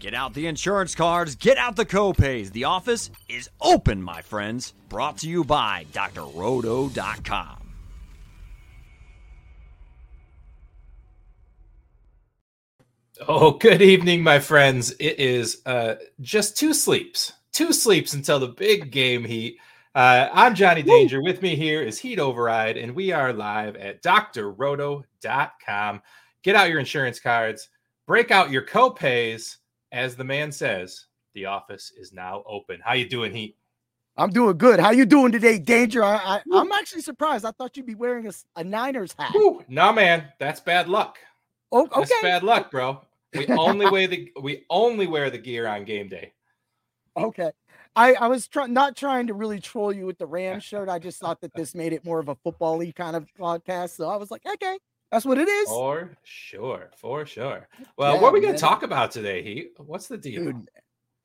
Get out the insurance cards, get out the copays. The office is open, my friends. Brought to you by drroto.com. Oh, good evening, my friends. It is uh, just two sleeps, two sleeps until the big game heat. Uh, I'm Johnny Danger. With me here is Heat Override, and we are live at drroto.com. Get out your insurance cards, break out your copays. As the man says, the office is now open. How you doing, Heat? I'm doing good. How you doing today, Danger? I, I am actually surprised. I thought you'd be wearing a, a Niners hat. No, nah, man, that's bad luck. Oh, okay. That's bad luck, bro. We only wear the we only wear the gear on game day. Okay. I, I was trying not trying to really troll you with the Ram shirt. I just thought that this made it more of a football y kind of podcast. So I was like, okay, that's what it is. For sure. For sure. Well, yeah, what are we going to talk about today, Heat? What's the deal? Dude,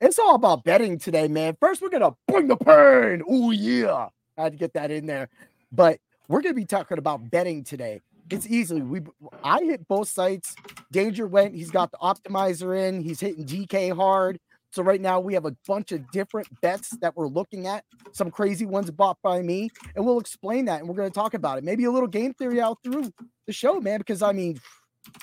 it's all about betting today, man. First, we're going to bring the pain. Oh, yeah. I had to get that in there. But we're going to be talking about betting today. It's easily we I hit both sites. Danger went, he's got the optimizer in, he's hitting DK hard. So right now we have a bunch of different bets that we're looking at, some crazy ones bought by me, and we'll explain that and we're going to talk about it. Maybe a little game theory out through the show, man, because I mean,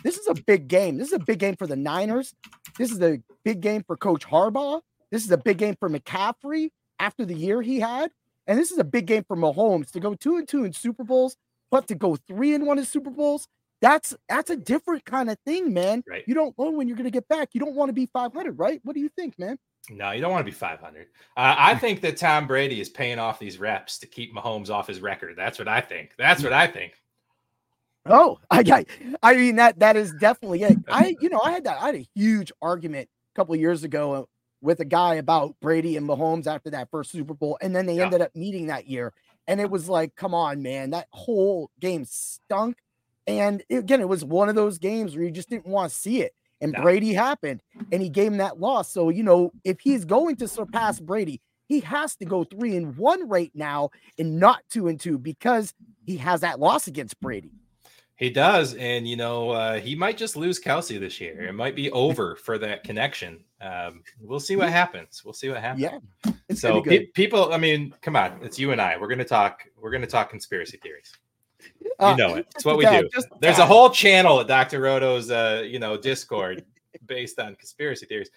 this is a big game. This is a big game for the Niners. This is a big game for Coach Harbaugh. This is a big game for McCaffrey after the year he had. And this is a big game for Mahomes to go two and two in Super Bowls, but to go three and one in Super Bowls that's that's a different kind of thing, man. Right. You don't know when you're going to get back. You don't want to be 500, right? What do you think, man? No, you don't want to be 500. Uh, I think that Tom Brady is paying off these reps to keep Mahomes off his record. That's what I think. That's what I think. Oh, I, got. I mean that that is definitely it. I, you know, I had that. I had a huge argument a couple of years ago with a guy about Brady and Mahomes after that first Super Bowl, and then they yeah. ended up meeting that year, and it was like, come on, man, that whole game stunk. And again, it was one of those games where you just didn't want to see it. And no. Brady happened and he gave him that loss. So, you know, if he's going to surpass Brady, he has to go three and one right now and not two and two because he has that loss against Brady. He does. And, you know, uh, he might just lose Kelce this year. It might be over for that connection. Um, we'll see what happens. We'll see what happens. Yeah. So pe- people, I mean, come on, it's you and I. We're going to talk, we're going to talk conspiracy theories. Uh, you know it. It's what we do. There's a whole channel at Dr. Roto's uh, you know, Discord based on conspiracy theories.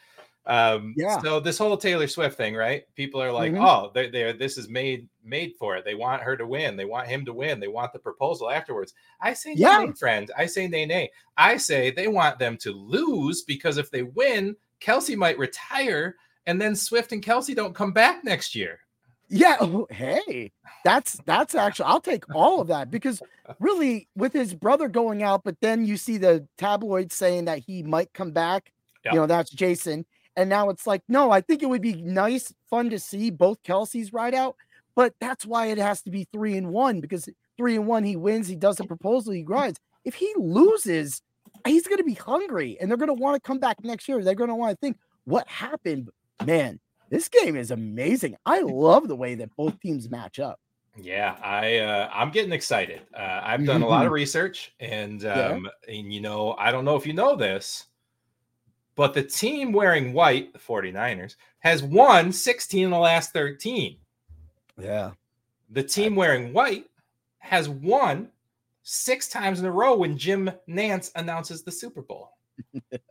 Um, yeah. So this whole Taylor Swift thing, right? People are like, mm-hmm. "Oh, they're, they're this is made made for it. They want her to win. They want him to win. They want the proposal afterwards." I say, "Yeah, nay, friend." I say, "Nay, nay." I say they want them to lose because if they win, Kelce might retire, and then Swift and Kelce don't come back next year. Yeah. Oh, hey, that's that's actually I'll take all of that because really with his brother going out, but then you see the tabloids saying that he might come back. Yep. You know, that's Jason. And now it's like, no, I think it would be nice, fun to see both Kelce's ride out, but that's why it has to be three and one because three and one, he wins, he does a proposal, he grinds. If he loses, he's going to be hungry and they're going to want to come back next year. They're going to want to think, what happened? Man, this game is amazing. I love the way that both teams match up. Yeah, I uh, I'm getting excited. Uh, I've done a lot of mm-hmm. research, and um, yeah. and you know, I don't know if you know this, but the team wearing white, the 49ers, has won 16 in the last 13. Yeah. The team wearing white has won six times in a row when Jim Nantz announces the Super Bowl.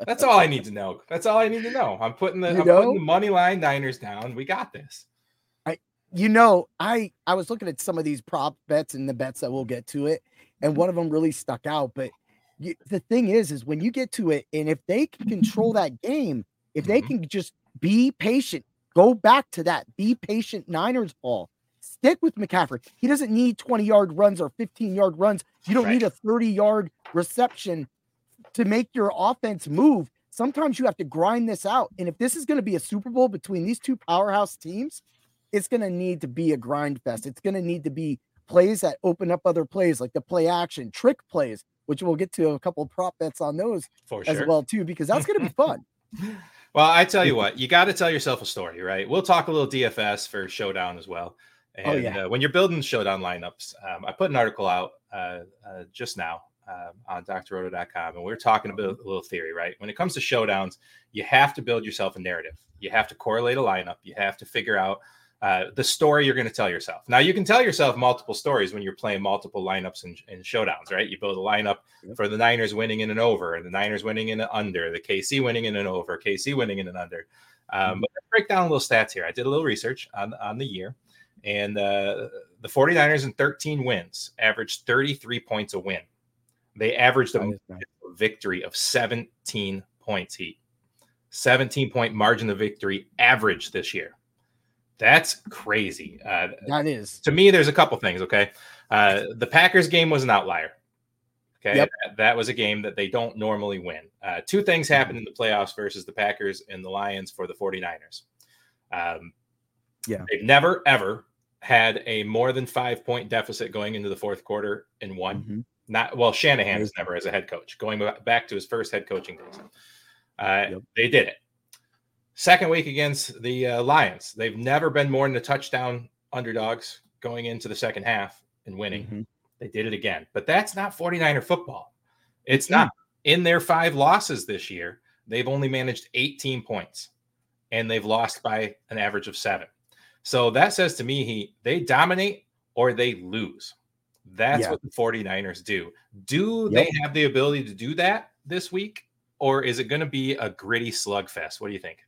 That's all I need to know. That's all I need to know. I'm putting the, I'm putting the money line Niners down. We got this. I you know, I I was looking at some of these prop bets and the bets that we'll get to it, and one of them really stuck out. But you, the thing is, is when you get to it, and if they can control that game, if they mm-hmm. can just be patient, go back to that, be patient Niners ball. Stick with McCaffrey. He doesn't need 20 yard runs or 15 yard runs. You don't right. need a 30 yard reception to make your offense move, sometimes you have to grind this out. And if this is going to be a Super Bowl between these two powerhouse teams, it's going to need to be a grind fest. It's going to need to be plays that open up other plays, like the play action, trick plays, which we'll get to a couple prop bets on those For as sure. well too, because that's going to be fun. well, I tell you what, you got to tell yourself a story, right? We'll talk a little DFS for Showdown as well. And oh, yeah. uh, when you're building Showdown lineups, um, I put an article out uh, uh, just now uh, on drroto.com, and we are talking about a little theory, right? When it comes to showdowns, you have to build yourself a narrative. You have to correlate a lineup. You have to figure out uh, the story you're going to tell yourself. Now, you can tell yourself multiple stories when you're playing multiple lineups and, and showdowns, right? You build a lineup yep. for the Niners winning in an over, and the Niners winning in an under, the KC winning in an over, KC winning in an under. Um, mm-hmm. But let's break down a little stats here. I did a little research on, on the year, and uh, the 49ers in 13 wins averaged 33 points a win. They averaged a victory of 17 points, Heat. 17 point margin of victory average this year. That's crazy. Uh, that is. To me, there's a couple things. Okay. Uh, the Packers game was an outlier. Okay. Yep. That, that, was a game that they don't normally win. Uh, two things mm-hmm. happened in the playoffs versus the Packers and the Lions for the 49ers. Um, yeah. They've never, ever had a more than five point deficit going into the fourth quarter and won. Mm-hmm. Not well, Shanahan has never as a head coach, going back to his first head coaching days. Uh, yep. They did it. Second week against the uh, Lions, they've never been more than a touchdown underdogs going into the second half and winning. Mm-hmm. They did it again, but that's not 49er football. It's mm-hmm. not. In their five losses this year, they've only managed 18 points and they've lost by an average of seven. So that says to me, he they dominate or they lose. That's yeah. what the 49ers do. Do yep. they have the ability to do that this week? Or is it going to be a gritty slugfest? What do you think?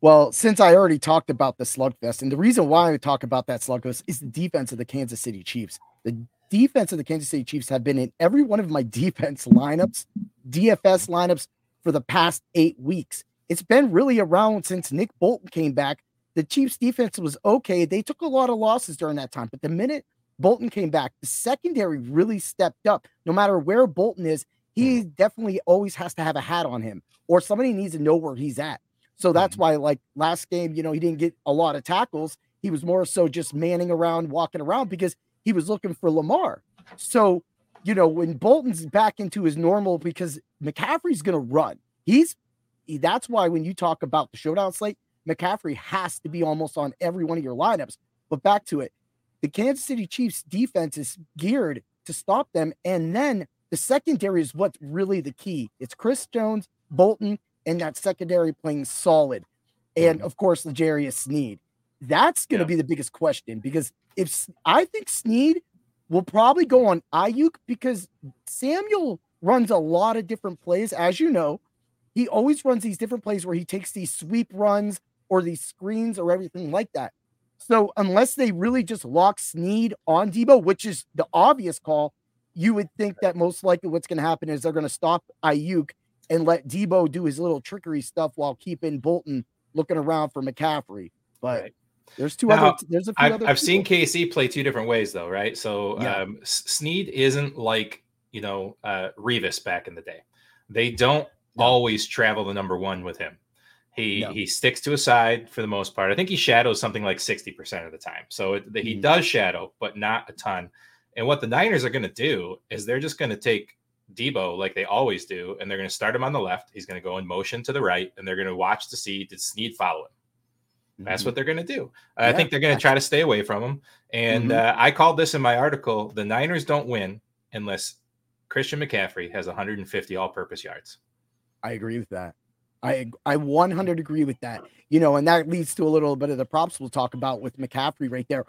Well, since I already talked about the slugfest, and the reason why I talk about that slugfest is the defense of the Kansas City Chiefs. The defense of the Kansas City Chiefs have been in every one of my defense lineups, DFS lineups for the past eight weeks. It's been really around since Nick Bolton came back. The Chiefs defense was okay. They took a lot of losses during that time, but the minute Bolton came back, the secondary really stepped up. No matter where Bolton is, he definitely always has to have a hat on him, or somebody needs to know where he's at. So that's mm-hmm. why, like last game, you know, he didn't get a lot of tackles. He was more so just manning around, walking around because he was looking for Lamar. So, you know, when Bolton's back into his normal, because McCaffrey's going to run, he's that's why when you talk about the showdown slate, McCaffrey has to be almost on every one of your lineups. But back to it, the Kansas City Chiefs defense is geared to stop them. And then the secondary is what's really the key. It's Chris Jones, Bolton, and that secondary playing solid. And mm-hmm. of course, L'Jarius Sneed. That's going to yeah. be the biggest question because if I think Sneed will probably go on Aiyuk because Samuel runs a lot of different plays, as you know. He always runs these different plays where he takes these sweep runs or these screens or everything like that. So unless they really just lock Sneed on Deebo, which is the obvious call, you would think that most likely what's going to happen is they're going to stop Aiyuk and let Deebo do his little trickery stuff while keeping Bolton looking around for McCaffrey. But right. there's two now, other. There's a few I've, other. I've seen KC play two different ways though, right? So yeah. um, Sneed isn't like you know uh, Revis back in the day. They don't always travel the number one with him. He no. he sticks to a side for the most part. I think he shadows something like sixty percent of the time. So it, he mm. does shadow, but not a ton. And what the Niners are going to do is they're just going to take Debo like they always do, and they're going to start him on the left. He's going to go in motion to the right, and they're going to watch to see did Sneed follow him. That's what they're going to do. Yeah, I think they're going to try to stay away from him. And mm-hmm. uh, I called this in my article: the Niners don't win unless Christian McCaffrey has 150 all-purpose yards. I agree with that. I I 100 agree with that. You know, and that leads to a little bit of the props we'll talk about with McCaffrey right there.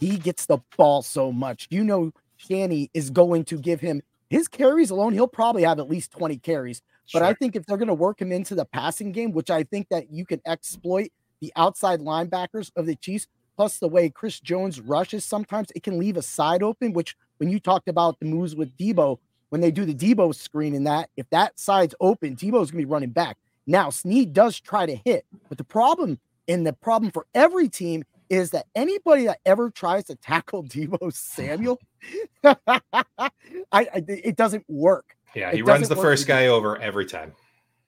He gets the ball so much. You know, Shanny is going to give him his carries alone. He'll probably have at least 20 carries. But sure. I think if they're going to work him into the passing game, which I think that you can exploit the outside linebackers of the Chiefs, plus the way Chris Jones rushes, sometimes it can leave a side open. Which when you talked about the moves with Deebo, when they do the Deebo screen and that, if that side's open, Deebo's going to be running back. Now, Sneed does try to hit, but the problem and the problem for every team is that anybody that ever tries to tackle Deebo Samuel, I, I, it doesn't work. Yeah, he runs the first guy over every time.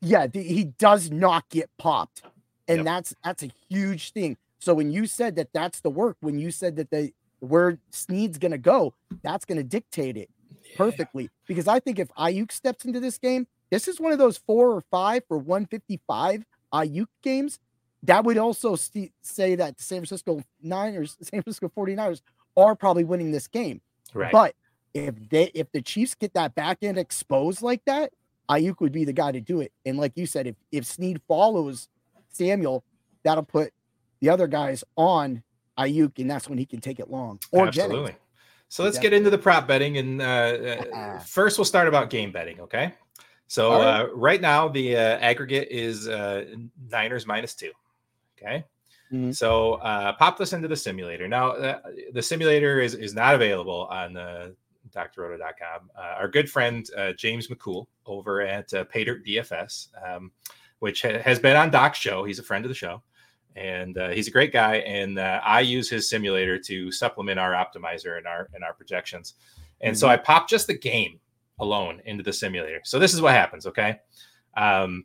Yeah, he does not get popped, and yep. that's that's a huge thing. So when you said that that's the work, when you said that the where Sneed's gonna go, that's gonna dictate it yeah. perfectly. Because I think if Aiyuk steps into this game, this is one of those four or five for 155 Aiyuk games. That would also st- say that the San Francisco Niners, San Francisco 49ers are probably winning this game. Right. But if they if the Chiefs get that back end exposed like that, Aiyuk would be the guy to do it. And like you said, if if Sneed follows Samuel, that'll put the other guys on Aiyuk, and that's when he can take it long. Or Absolutely. Jennings. So let's get into the prop betting, and uh, uh, first we'll start about game betting. Okay. So right. Uh, right now the uh, aggregate is uh, Niners minus two. Okay. Mm-hmm. So uh, pop this into the simulator. Now uh, the simulator is is not available on the drroto.com. Uh, our good friend uh, James McCool over at uh, Paydirt DFS, um, which ha- has been on Doc's show. He's a friend of the show, and uh, he's a great guy. And uh, I use his simulator to supplement our optimizer and our and our projections. And mm-hmm. so I pop just the game alone into the simulator. So this is what happens. Okay. Um,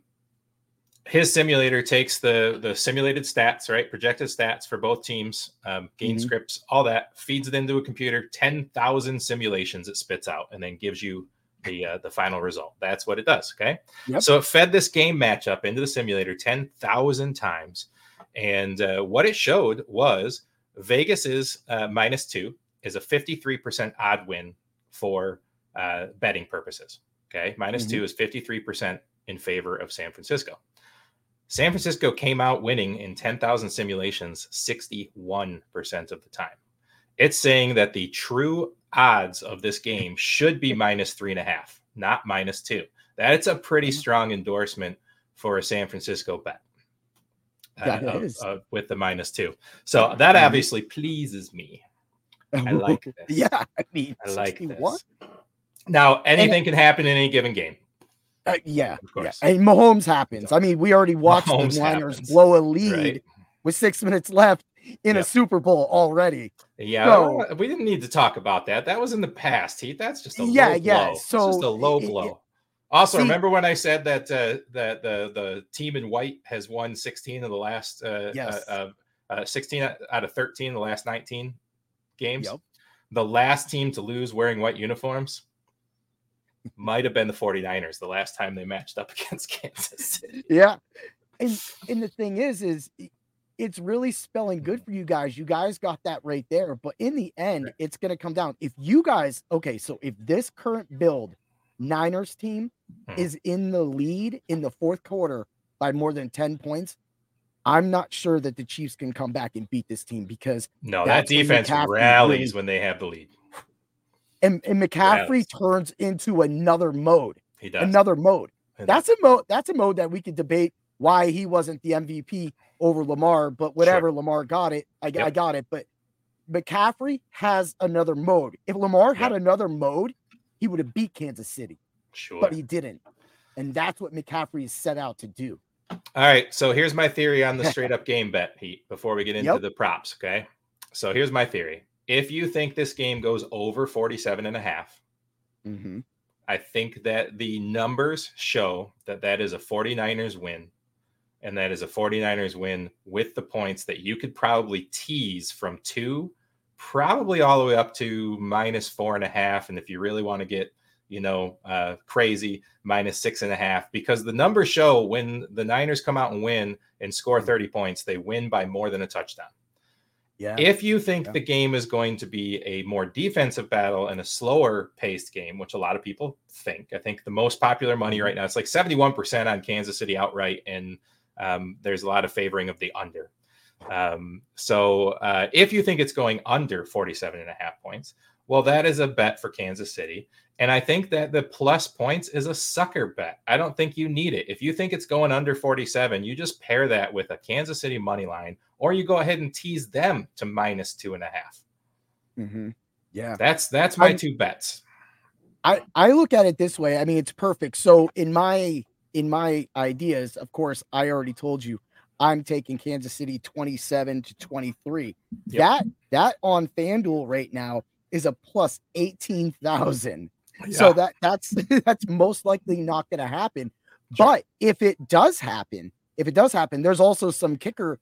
his simulator takes the the simulated stats, right? Projected stats for both teams, um, game mm-hmm. scripts, all that, feeds it into a computer. Ten thousand simulations it spits out, and then gives you the uh, the final result. That's what it does. Okay, yep. so it fed this game matchup into the simulator ten thousand times, and uh, what it showed was Vegas is uh, minus two is a fifty three percent odd win for uh, betting purposes. Okay, minus mm-hmm. two is fifty three percent in favor of San Francisco. San Francisco came out winning in 10,000 simulations 61% of the time. It's saying that the true odds of this game should be minus three and a half, not minus two. That's a pretty mm-hmm. strong endorsement for a San Francisco bet. Uh, with the minus two. So that mm-hmm. obviously pleases me. I like this. Yeah, I mean, I like this. Now, anything and, can happen in any given game. Uh, yeah, of course. Yeah. And Mahomes happens. I mean, we already watched Mahomes the Niners happens. blow a lead right. with six minutes left in yep. a Super Bowl already. Yeah, so, we didn't need to talk about that. That was in the past, Heat. That's just a yeah, low yeah. Blow. So it's just a low it, blow. It, also, see, remember when I said that uh, that the the team in white has won 16 of the last uh, uh yes. uh, uh, 16 out of 13 the last 19 games. Yep. The last team to lose wearing white uniforms might have been the 49ers the last time they matched up against Kansas City. Yeah. And and the thing is is it's really spelling good for you guys. You guys got that right there, but in the end right. it's going to come down if you guys okay, so if this current build Niners team hmm. is in the lead in the fourth quarter by more than 10 points, I'm not sure that the Chiefs can come back and beat this team because no, that defense rallies when they have the lead and, and McCaffrey turns into another mode. He does another mode. That's a mode. That's a mode that we could debate why he wasn't the MVP over Lamar, but whatever sure. Lamar got it, I, yep. I, got it. But McCaffrey has another mode. If Lamar yep. had another mode, he would have beat Kansas City. Sure. But he didn't. And that's what McCaffrey is set out to do. All right. So here's my theory on the straight up game bet, Pete, before we get into yep. the props. Okay. So here's my theory if you think this game goes over 47 and a half, mm-hmm. I think that the numbers show that that is a 49ers win. And that is a 49ers win with the points that you could probably tease from two, probably all the way up to minus four and a half. And if you really want to get, you know, uh, crazy, minus six and a half, because the numbers show when the Niners come out and win and score mm. 30 points, they win by more than a touchdown. Yeah. If you think yeah. the game is going to be a more defensive battle and a slower paced game, which a lot of people think, I think the most popular money mm-hmm. right now it's like 71% on Kansas City outright, and um, there's a lot of favoring of the under. Um, so uh, if you think it's going under 47 and a half points, well, that is a bet for Kansas City. And I think that the plus points is a sucker bet. I don't think you need it. If you think it's going under 47, you just pair that with a Kansas City money line, or you go ahead and tease them to minus two and a half. Mm-hmm. Yeah. That's that's my I'm, two bets. I, I look at it this way. I mean, it's perfect. So in my in my ideas, of course, I already told you I'm taking Kansas City 27 to 23. Yep. That that on FanDuel right now is a plus 18,000. Yeah. So that that's that's most likely not going to happen. Sure. But if it does happen, if it does happen, there's also some kicker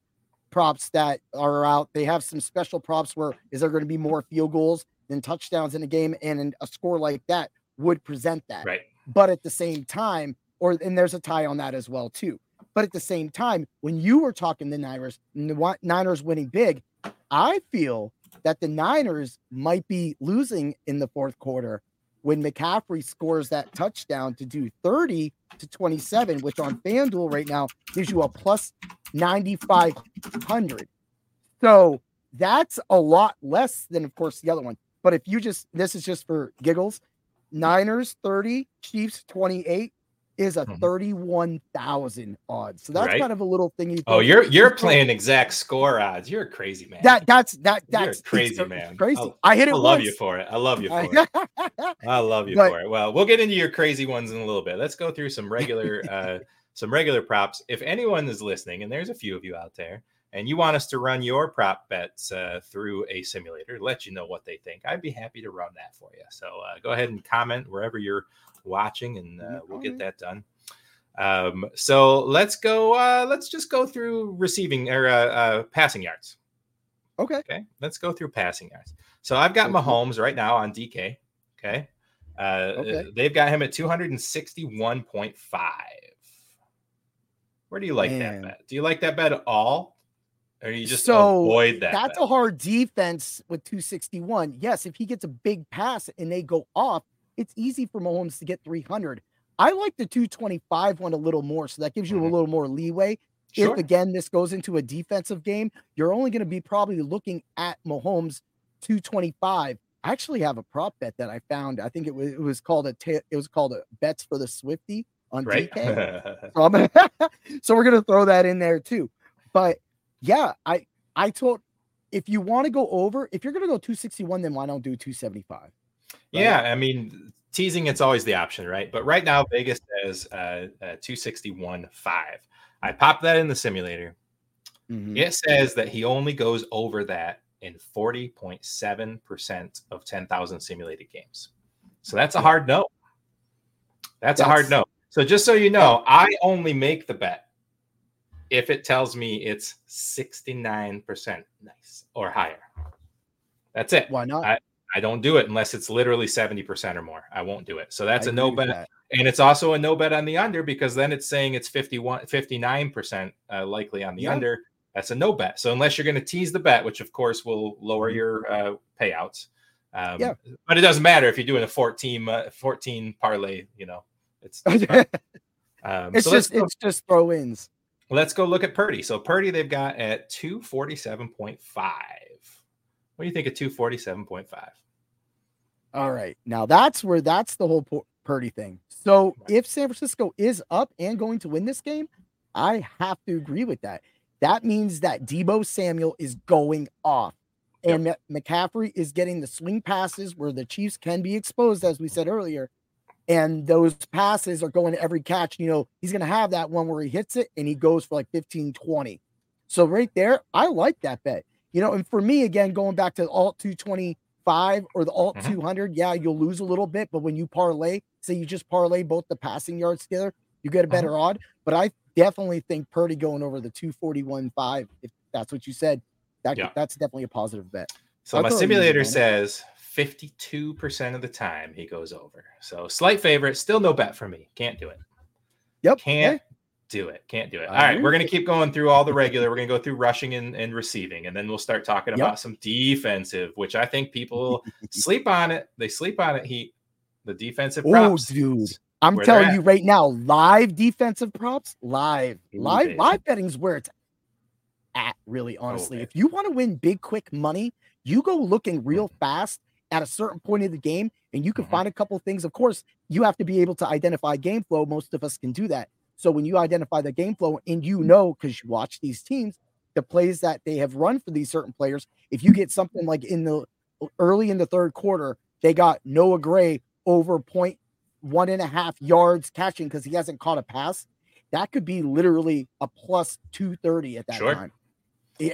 props that are out. They have some special props where is there going to be more field goals than touchdowns in a game, and a score like that would present that. Right. But at the same time, or and there's a tie on that as well too. But at the same time, when you were talking the Niners, the Niners winning big, I feel that the Niners might be losing in the fourth quarter when McCaffrey scores that touchdown to do 30 to 27, which on FanDuel right now gives you a plus 9,500. So that's a lot less than, of course, the other one. But if you just, this is just for giggles Niners 30, Chiefs 28, is a mm-hmm. 31,000 odds. So that's right. kind of a little thing you Oh, you're you're playing exact score odds. You're a crazy man. That that's that that's crazy man. Crazy. I'll, i hit it. I love you for it. I love you for it. I love you but, for it. Well, we'll get into your crazy ones in a little bit. Let's go through some regular uh some regular props. If anyone is listening, and there's a few of you out there, and you want us to run your prop bets uh, through a simulator, let you know what they think. I'd be happy to run that for you. So uh, go ahead and comment wherever you're watching, and uh, we'll get that done. Um, so let's go. Uh, let's just go through receiving or uh, uh, passing yards. Okay. Okay. Let's go through passing yards. So I've got Mahomes right now on DK. Okay. Uh, okay. They've got him at 261.5. Where do you like Man. that bet? Do you like that bet at all? Or you just so avoid that? That's bet? a hard defense with 261. Yes, if he gets a big pass and they go off, it's easy for Mahomes to get 300. I like the 225 one a little more, so that gives you mm-hmm. a little more leeway. Sure. If again this goes into a defensive game, you're only going to be probably looking at Mahomes 225. I actually have a prop bet that I found. I think it was it was called a t- it was called a bets for the Swifty on right. DK. um, so we're gonna throw that in there too. But yeah, I I told if you want to go over, if you're gonna go 261, then why don't do 275? Right? Yeah, I mean teasing it's always the option right? But right now vegas says uh, uh 261 5 i popped that in the simulator. Mm-hmm. it says that he only goes over that in 40.7% of 10,000 simulated games. So that's a hard no. That's, that's, a hard no. So just so you know i only make the bet if it tells me it's 69% nice or higher. That's it. Why not? I, I don't do it unless it's literally 70% or more. I won't do it. So that's I a no bet. That. And it's also a no bet on the under because then it's saying it's 51, 59% uh, likely on the yeah. under. That's a no bet. So unless you're going to tease the bet, which of course will lower mm-hmm. your uh, payouts. Um, yeah. But it doesn't matter if you're doing a 14, uh, 14 parlay, you know, it's, it's, um, it's so just, it's just throw ins. Let's go look at Purdy. So Purdy, they've got at 247.5. What do you think of 247.5? All right. Now that's where that's the whole Purdy thing. So if San Francisco is up and going to win this game, I have to agree with that. That means that Deebo Samuel is going off. And yep. McCaffrey is getting the swing passes where the Chiefs can be exposed, as we said earlier. And those passes are going to every catch. You know, he's going to have that one where he hits it and he goes for like 15, 20. So right there, I like that bet. You know, and for me, again, going back to alt 225 or the alt mm-hmm. 200, yeah, you'll lose a little bit. But when you parlay, say you just parlay both the passing yards together, you get a mm-hmm. better mm-hmm. odd. But I definitely think Purdy going over the 241.5, if that's what you said, that, yeah. that's definitely a positive bet. So I'll my simulator says 52% of the time he goes over. So slight favorite, still no bet for me. Can't do it. Yep. Can't do it. Can't do it. All right, we're gonna keep going through all the regular. We're gonna go through rushing and, and receiving, and then we'll start talking yep. about some defensive, which I think people sleep on it. They sleep on it. He, the defensive props, oh, dude. I'm telling you right now, live defensive props, live, Ooh, live, baby. live betting's where it's at. Really, honestly, okay. if you want to win big, quick money, you go looking real mm-hmm. fast at a certain point of the game, and you can mm-hmm. find a couple things. Of course, you have to be able to identify game flow. Most of us can do that so when you identify the game flow and you know because you watch these teams, the plays that they have run for these certain players, if you get something like in the early in the third quarter, they got Noah Gray over point one and a half yards catching because he hasn't caught a pass. That could be literally a plus 230 at that sure. time.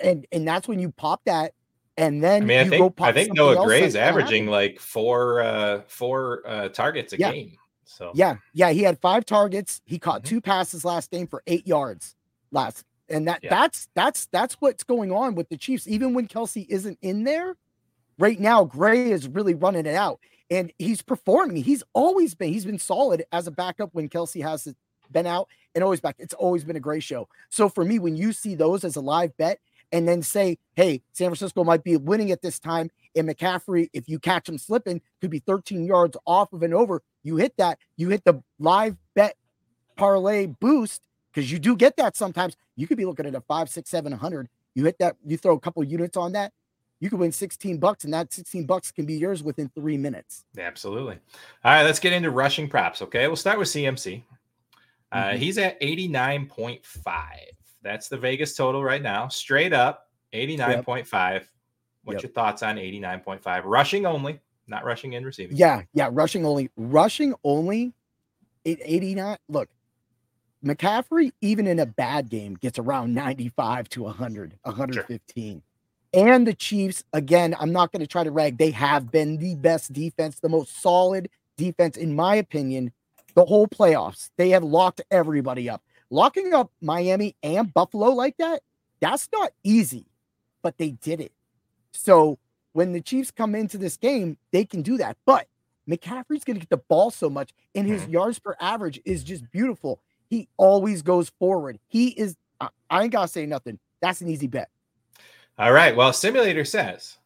And and that's when you pop that and then I mean, I think I think Noah Gray is averaging like four uh four uh targets a yeah. game. So yeah, yeah, he had five targets. He caught mm-hmm. two passes last game for eight yards last, and that yeah. that's that's that's what's going on with the Chiefs. Even when Kelce isn't in there, right now Gray is really running it out, and he's performing. He's always been he's been solid as a backup when Kelce has been out and always back. It's always been a Gray show. So for me, when you see those as a live bet, and then say, hey, San Francisco might be winning at this time. And McCaffrey, if you catch him slipping, could be 13 yards off of an over. You hit that, you hit the live bet parlay boost because you do get that sometimes. You could be looking at a five, six, seven hundred. You hit that, you throw a couple units on that, you could win 16 bucks, and that 16 bucks can be yours within three minutes. Absolutely. All right, let's get into rushing props. Okay, we'll start with CMC. Uh, mm-hmm. He's at 89.5. That's the Vegas total right now. Straight up, 89.5. Yep. What's yep. your thoughts on 89.5? Rushing only, not rushing and receiving. Yeah, yeah, rushing only. Rushing only, 89. Look, McCaffrey, even in a bad game, gets around 95 to 100, 115. Sure. And the Chiefs, again, I'm not going to try to rag. They have been the best defense, the most solid defense, in my opinion, the whole playoffs. They have locked everybody up. Locking up Miami and Buffalo like that, that's not easy, but they did it. So when the Chiefs come into this game, they can do that. But McCaffrey's going to get the ball so much, and his mm-hmm. yards per average is just beautiful. He always goes forward. He is, I ain't got to say nothing. That's an easy bet. All right. Well, Simulator says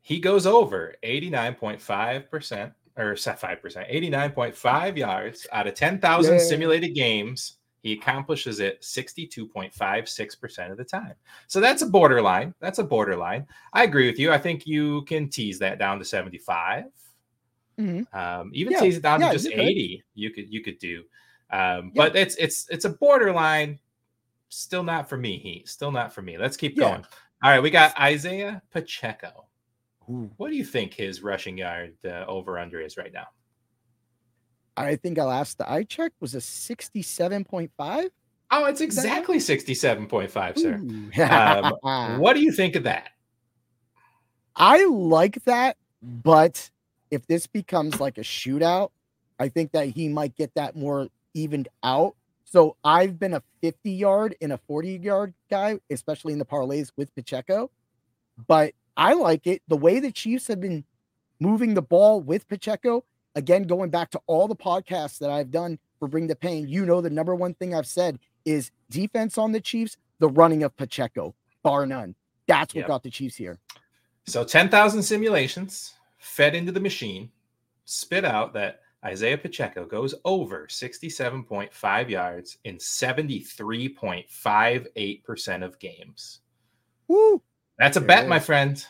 he goes over 89.5% or 5%, 89.5 yards out of 10,000 yeah. simulated games. He accomplishes it 62.56% of the time. So that's a borderline. That's a borderline. I agree with you. I think you can tease that down to 75. Mm-hmm. Um, even yeah. tease it down yeah, to just 80. You could you could do. Um, but it's it's it's a borderline. Still not for me. He still not for me. Let's keep going. All right, we got Isaiah Pacheco. Ooh. What do you think his rushing yard uh, over under is right now? I think I last the I checked was a 67.5. Oh, it's exactly 67.5, sir. um, what do you think of that? I like that, but if this becomes like a shootout, I think that he might get that more evened out so I've been a 50 yard and a 40 yard guy, especially in the parlays with Pacheco. But I like it. The way the Chiefs have been moving the ball with Pacheco, again, going back to all the podcasts that I've done for Bring the Pain, you know, the number one thing I've said is defense on the Chiefs, the running of Pacheco, bar none. That's what yep. got the Chiefs here. So 10,000 simulations fed into the machine, spit out that Isaiah Pacheco goes over 67.5 yards in 73.58% of games. Woo! That's a there bet, my friend.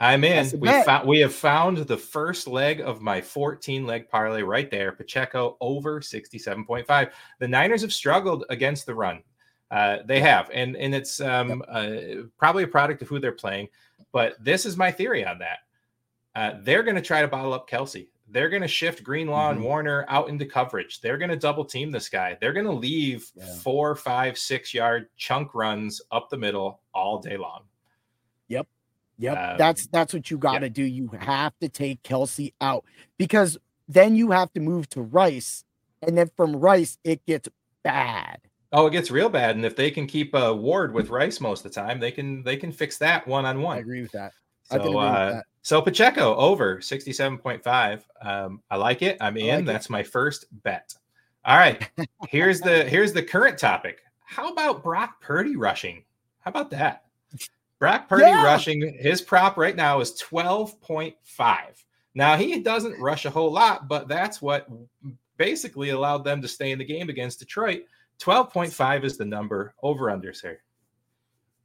I'm in. We found we have found the first leg of my 14 leg parlay right there. Pacheco over 67.5. The Niners have struggled against the run. Uh, they have, and and it's um, uh, probably a product of who they're playing. But this is my theory on that. Uh, they're going to try to bottle up Kelce. they're going to shift Greenlaw mm-hmm. and Warner out into coverage. They're going to double team this guy. They're going to leave yeah. four, five, six yard chunk runs up the middle all day long. Yep. Yep. Um, that's that's what you got to do. You have to take Kelce out because then you have to move to Rice, and then from Rice it gets bad. Oh, it gets real bad. And if they can keep a Ward with Rice most of the time, they can they can fix that one on one. I agree with that. So, uh, so Pacheco over 67.5. Um, I like it. I'm in. Like That's it. my first bet. All right. Here's the here's the current topic. How about Brock Purdy rushing? How about that? Brock Purdy yeah. rushing his prop right now is 12.5. Now he doesn't rush a whole lot, but that's what basically allowed them to stay in the game against Detroit. 12.5 is the number over under, sir.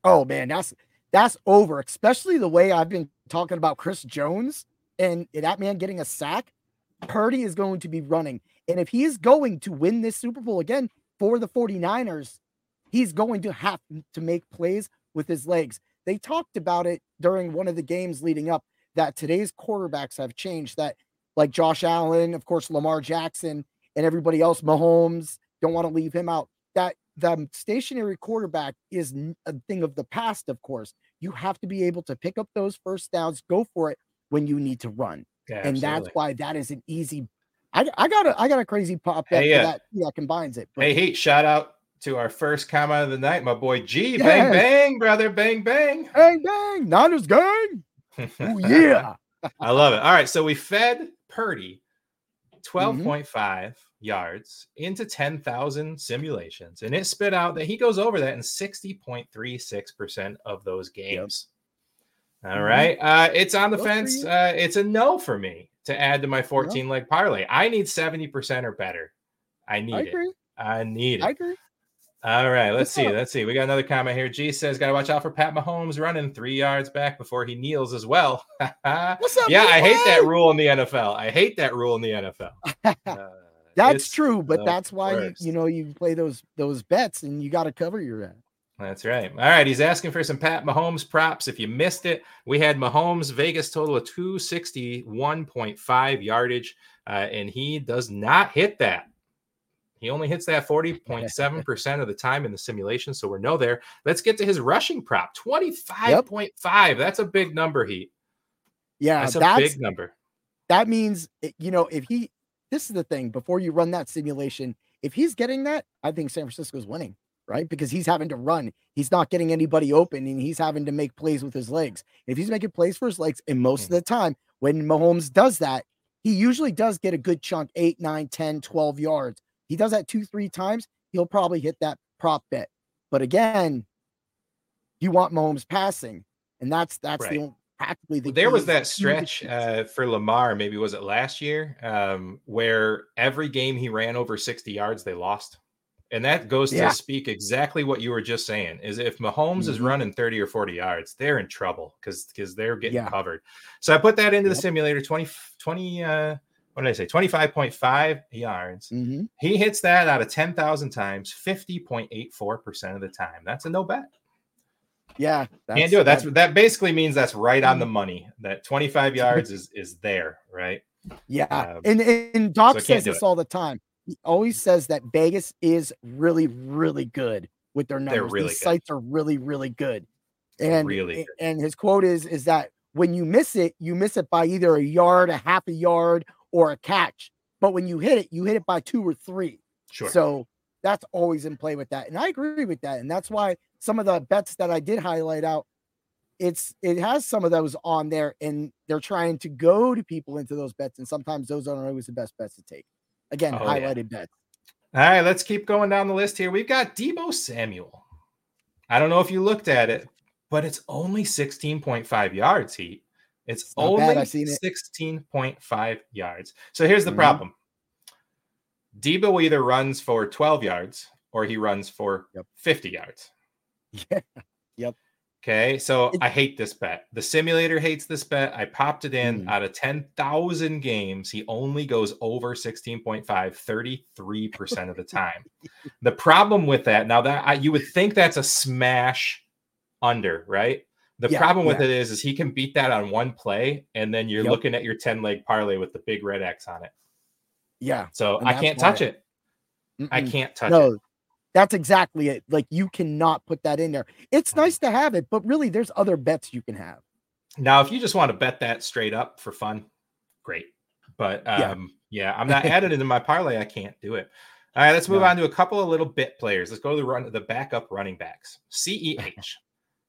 Oh man, that's that's over, especially the way I've been talking about Chris Jones and that man getting a sack. Purdy is going to be running. And if he is going to win this Super Bowl again for the 49ers, he's going to have to make plays with his legs. They talked about it during one of the games leading up that today's quarterbacks have changed, that like Josh Allen, of course, Lamar Jackson, and everybody else, Mahomes, don't want to leave him out. That the stationary quarterback is a thing of the past, of course. You have to be able to pick up those first downs, go for it when you need to run. Yeah, and that's why that is an easy. I, I got a I got a crazy pop hey, yeah. that yeah combines it. But, hey, hey, shout out to our first comment of the night, my boy G. Yes. Bang bang, brother, bang bang, bang bang, Niners gang. oh yeah, I love it. All right, so we fed Purdy 12.5 mm-hmm. yards into 10,000 simulations, and it spit out that he goes over that in 60.36% of those games. Yep. All mm-hmm. right. Uh, it's on the fence. Uh, it's a no for me to add to my 14 leg parlay. I need 70% or better. I need I it. I need it. I agree. All right, let's see. Let's see. We got another comment here. G says, "Got to watch out for Pat Mahomes running three yards back before he kneels as well." What's up? Yeah, I hate that rule in the NFL. I hate that rule in the NFL. Uh, that's true, but that's why you, you know you play those those bets and you got to cover your end. That's right. All right, he's asking for some Pat Mahomes props. If you missed it, we had Mahomes Vegas total of 261.5 yardage, uh, and he does not hit that. He only hits that 40.7% of the time in the simulation. So we're no there. Let's get to his rushing prop 25.5. Yep. That's a big number, Heat. Yeah, that's a that's, big number. That means, eh, you know, if he, this is the thing before you run that simulation, if he's getting that, I think San Francisco's winning, right? Because he's having to run. He's not getting anybody open and he's having to make plays with his legs. If he's making plays for his legs, and most mm. of the time when Mahomes does that, he usually does get a good chunk, eight, nine, 10, 12 yards. He does that two, three times, he'll probably hit that prop bet. But again, you want Mahomes passing, and that's that's right. the practically the. Well, there was that stretch uh, for Lamar. Maybe was it last year, um, where every game he ran over sixty yards, they lost. And that goes yeah. to speak exactly what you were just saying. Is if Mahomes mm-hmm. is running 30 or 40 yards, they're in trouble because because they're getting yeah. covered. So I put that into yep. the simulator 20, 20 uh, what did I say? 25.5 yards. Mm-hmm. He hits that out of 10,000 times, 50.84% of the time. That's a no bet. Yeah. Can't do it. That's that basically means that's right on the mm-hmm. money. That 25 yards is is there, right? Yeah. Um, and, and Doc so says this all the time. He always says that Vegas is really, really good with their numbers. Really These good. sites are really, really good. And really good. and his quote is is that when you miss it, you miss it by either a yard, a half a yard, or a catch. But when you hit it, you hit it by two or three. Sure. So that's always in play with that. And I agree with that. And that's why some of the bets that I did highlight out, it's it has some of those on there, and they're trying to go to people into those bets. And sometimes those aren't always the best bets to take. Again, oh, highlighted yeah. bets. All right, let's keep going down the list here. We've got Deebo Samuel. I don't know if you looked at it, but it's only 16.5 yards, Heat. It's only 16.5 yards. So here's the mm-hmm. problem. Deebo either runs for 12 yards or he runs for yep. 50 yards. Yeah. Yep. Okay. So it, I hate this bet. The simulator hates this bet. I popped it in mm. out of 10,000 games. He only goes over 16.5 33% of the time. the problem with that now that I, you would think that's a smash under, right? The yeah, problem with yeah. it is, is he can beat that on one play, and then you're yep. looking at your ten leg parlay with the big red X on it. Yeah. So I can't touch it. Mm-mm. I can't touch no, it. That's exactly it. Like you cannot put that in there. It's mm-hmm. nice to have it, but really, there's other bets you can have. Now, if you just want to bet that straight up for fun, great. But um, yeah, yeah I'm not adding it in my parlay. I can't do it. All right, let's move no. on to a couple of little bit players. Let's go to the run the backup running backs. CEH.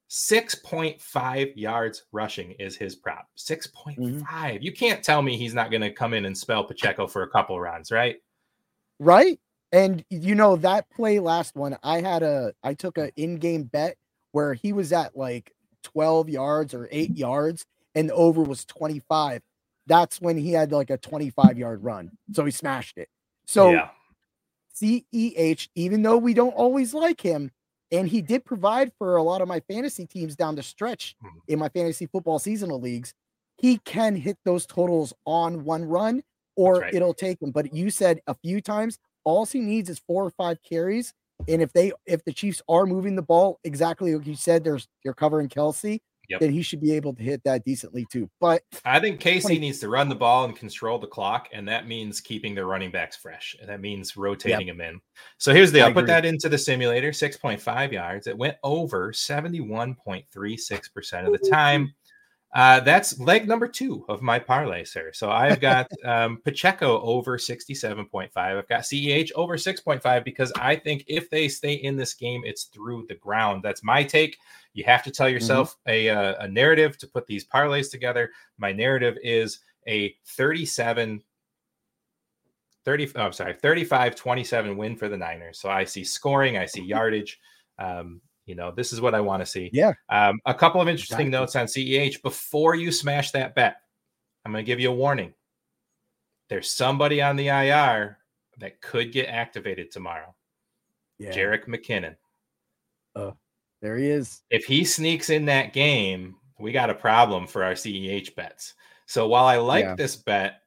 6.5 yards rushing is his prop. 6.5. Mm-hmm. You can't tell me he's not going to come in and spell Pacheco for a couple rounds, right? Right. And you know that play last one, I had a I took an in-game bet where he was at like 12 yards or 8 yards and the over was 25. That's when he had like a 25 yard run. So he smashed it. So yeah. CEH, even though we don't always like him, and he did provide for a lot of my fantasy teams down the stretch mm-hmm. in my fantasy football seasonal leagues. He can hit those totals on one run, or right. it'll take him. But you said a few times, all he needs is four or five carries. And if they if the Chiefs are moving the ball exactly like you said, there's you're covering Kelce, yep. then he should be able to hit that decently too. But I think KC 20, needs to run the ball and control the clock, and that means keeping their running backs fresh. And that means rotating yep. them in. So here's the I'll put that into the simulator 6.5 yards. It went over 71.36% of the time. Uh, that's leg number two of my parlay, sir. So I've got um, Pacheco over 67.5. I've got CEH over 6.5 because I think if they stay in this game, it's through the ground. That's my take. You have to tell mm-hmm. yourself mm-hmm. a, uh, a narrative to put these parlays together. My narrative is a 37 30, oh, I'm sorry, 35 27 win for the Niners. So I see scoring, I see yardage. Um, you know, this is what I want to see. Yeah. Um, a couple of interesting exactly. notes on CEH before you smash that bet. I'm going to give you a warning. There's somebody on the IR that could get activated tomorrow. Yeah. Jerick McKinnon. Uh, there he is. If he sneaks in that game, we got a problem for our CEH bets. So while I like yeah. this bet,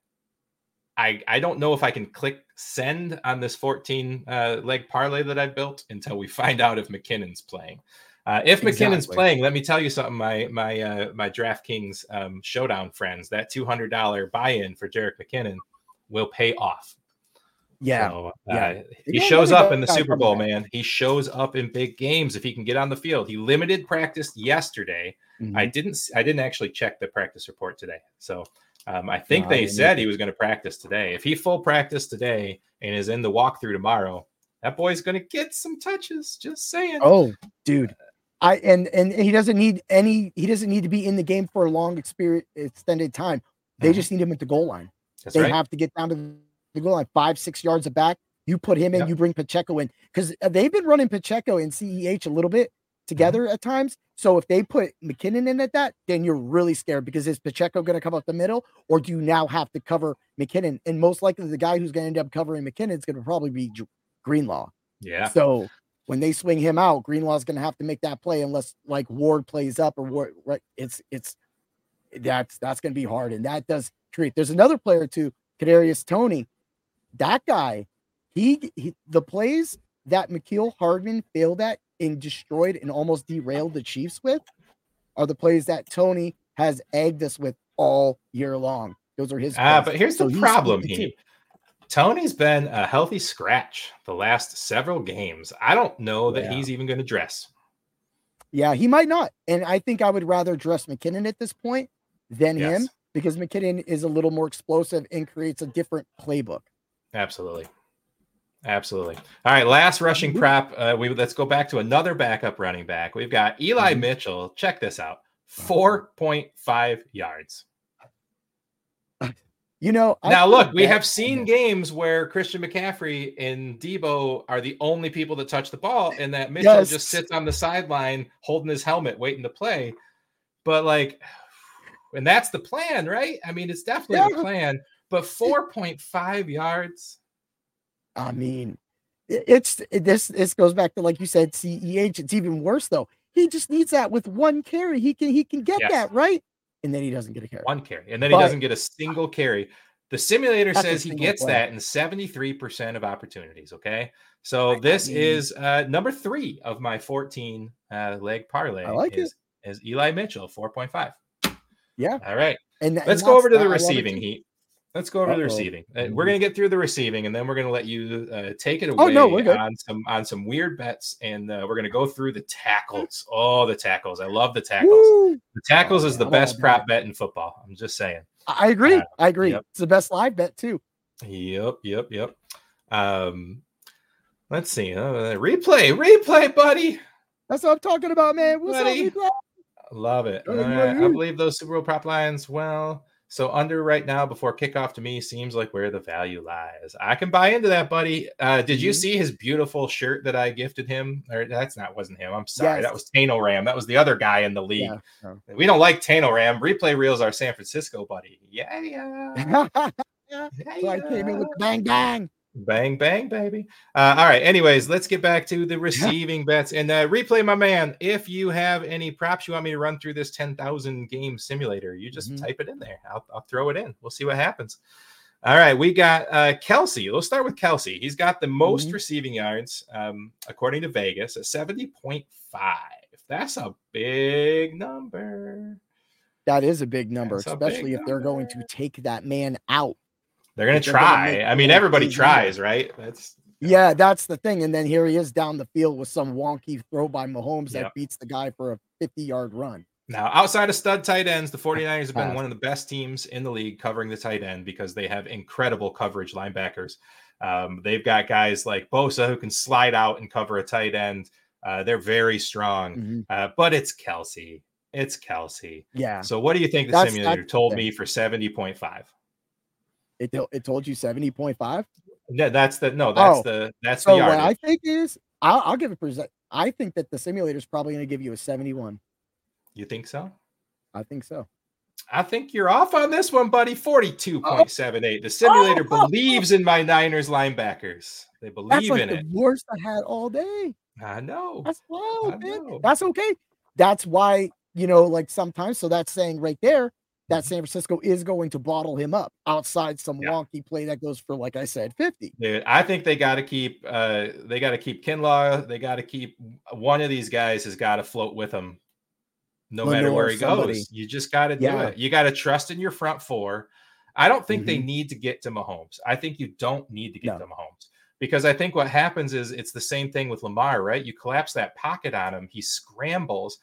I, I don't know if I can click send on this 14 uh, leg parlay that I've built until we find out if McKinnon's playing. Uh, if exactly. McKinnon's playing, let me tell you something. My my uh, my DraftKings um, showdown friends, that two hundred dollar buy in for Jerick McKinnon will pay off. Yeah, so, uh, yeah. He shows up in the Super Bowl, man. He shows up in big games if he can get on the field. He limited practice yesterday. Mm-hmm. I didn't. I didn't actually check the practice report today, so um, I think no, they said he was going to practice today. If he full practice today and is in the walkthrough tomorrow, that boy's going to get some touches. Just saying. Oh, dude. I and and he doesn't need any. He doesn't need to be in the game for a long experience, extended time. They mm-hmm. just need him at the goal line. That's they right. have to get down to the goal line, five, six yards of back. You put him in. Yep. You bring Pacheco in because uh, they've been running Pacheco and CEH a little bit together mm-hmm. at times. So if they put McKinnon in at that, then you're really scared because is Pacheco going to come up the middle, or do you now have to cover McKinnon? And most likely, the guy who's going to end up covering McKinnon is going to probably be Greenlaw. Yeah. So when they swing him out, Greenlaw's going to have to make that play unless like Ward plays up or Ward. Right? It's it's that's that's going to be hard, and that does create. There's another player too, Kadarius Toney. That guy, he, he the plays that Mecole Hardman failed at and destroyed and almost derailed the Chiefs with are the plays that Toney has egged us with all year long. Those are his. Ah, but here's so the problem. He, Toney's been a healthy scratch the last several games. I don't know that yeah. he's even going to dress. Yeah, he might not. And I think I would rather dress McKinnon at this point than yes. him because McKinnon is a little more explosive and creates a different playbook. Absolutely. Absolutely. All right, last rushing mm-hmm. prop. Uh, we let's go back to another backup running back. We've got Eli mm-hmm. Mitchell. Check this out: four point five yards. You know, now look, we have seen games where Christian McCaffrey and Deebo are the only people that touch the ball, and that Mitchell yes. just sits on the sideline holding his helmet, waiting to play. But like, and that's the plan, right? I mean, it's definitely yeah. the plan. But four point five yards. I mean, it's this. This goes back to like you said, CEH. It's even worse though. He just needs that with one carry. He can he can get yes. that right, and then he doesn't get a carry. One carry, and then but, he doesn't get a single carry. The simulator says he gets play. that in seventy three percent of opportunities. Okay, so I this mean, is uh, number three of my fourteen uh, leg parlay. I like is, it. Is Eli Mitchell four point five? Yeah. All right. And, let's and go over to the receiving heat. Let's go over Uh-oh. the receiving. Uh, we're gonna get through the receiving, and then we're gonna let you uh, take it away oh, no, we're good. on some on some weird bets, and uh, we're gonna go through the tackles. Oh, the tackles! I love the tackles. Woo! The tackles oh, is the best prop bet in football. I'm just saying. I agree. Uh, I agree. Yep. It's the best live bet too. Yep, yep, yep. Um, let's see. Uh, replay, replay, buddy. That's what I'm talking about, man. What's buddy? up, replay? Love it. I believe those Super Bowl prop lines. Well, so under right now before kickoff to me seems like where the value lies. I can buy into that, buddy. Uh, did you mm-hmm. see his beautiful shirt that I gifted him? Or that's not wasn't him. I'm sorry. Yes. That was Tano Ram. That was the other guy in the league. Yeah. We don't like Tano Ram. Replay reels our San Francisco buddy. Yeah, yeah. yeah, yeah. So I came in with bang bang. Bang, bang, baby. Uh, all right. Anyways, let's get back to the receiving bets and uh, replay, my man. If you have any props you want me to run through this 10,000 game simulator, you just mm-hmm. type it in there. I'll, I'll, throw it in. We'll see what happens. All right. We got uh, Kelce. Let's start with Kelce. He's got the most mm-hmm. receiving yards, um, according to Vegas, at 70.5. That's a big number. That is a big number, That's especially big if they're going to take that man out they're going to try. I mean, everybody tries, right? That's yeah, that's the thing. And then here he is down the field with some wonky throw by Mahomes yep. that beats the guy for a 50 yard run. Now, outside of stud tight ends, the 49ers have been one of the best teams in the league covering the tight end because they have incredible coverage linebackers. Um, they've got guys like Bosa who can slide out and cover a tight end. Uh, they're very strong, mm-hmm. uh, but it's Kelce. It's Kelce. Yeah. So, what do you think the that's, simulator told me for 70.5? It it told you 70.5. Yeah, that's the no. That's oh, the that's so the. What I think is, I'll, I'll give a present. I think that the simulator is probably going to give you a seventy-one. You think so? I think so. I think you're off on this one, buddy. 42.78. The simulator oh. believes in my Niners linebackers. They believe That's like in the it. Worst I had all day. I know. That's wild, man. That's okay. That's why, you know, like sometimes, so that's saying right there that San Francisco is going to bottle him up outside some yeah. wonky play that goes for, like I said, 50. Dude, I think they got to keep, uh, they got to keep Kinlaw. They got to keep one of these guys has got to float with them no Lenoir, matter where he somebody. goes. You just got to do yeah. it. You got to trust in your front four. I don't think mm-hmm. they need to get to Mahomes. I think you don't need to get no. to Mahomes because I think what happens is it's the same thing with Lamar, right? You collapse that pocket on him, he scrambles.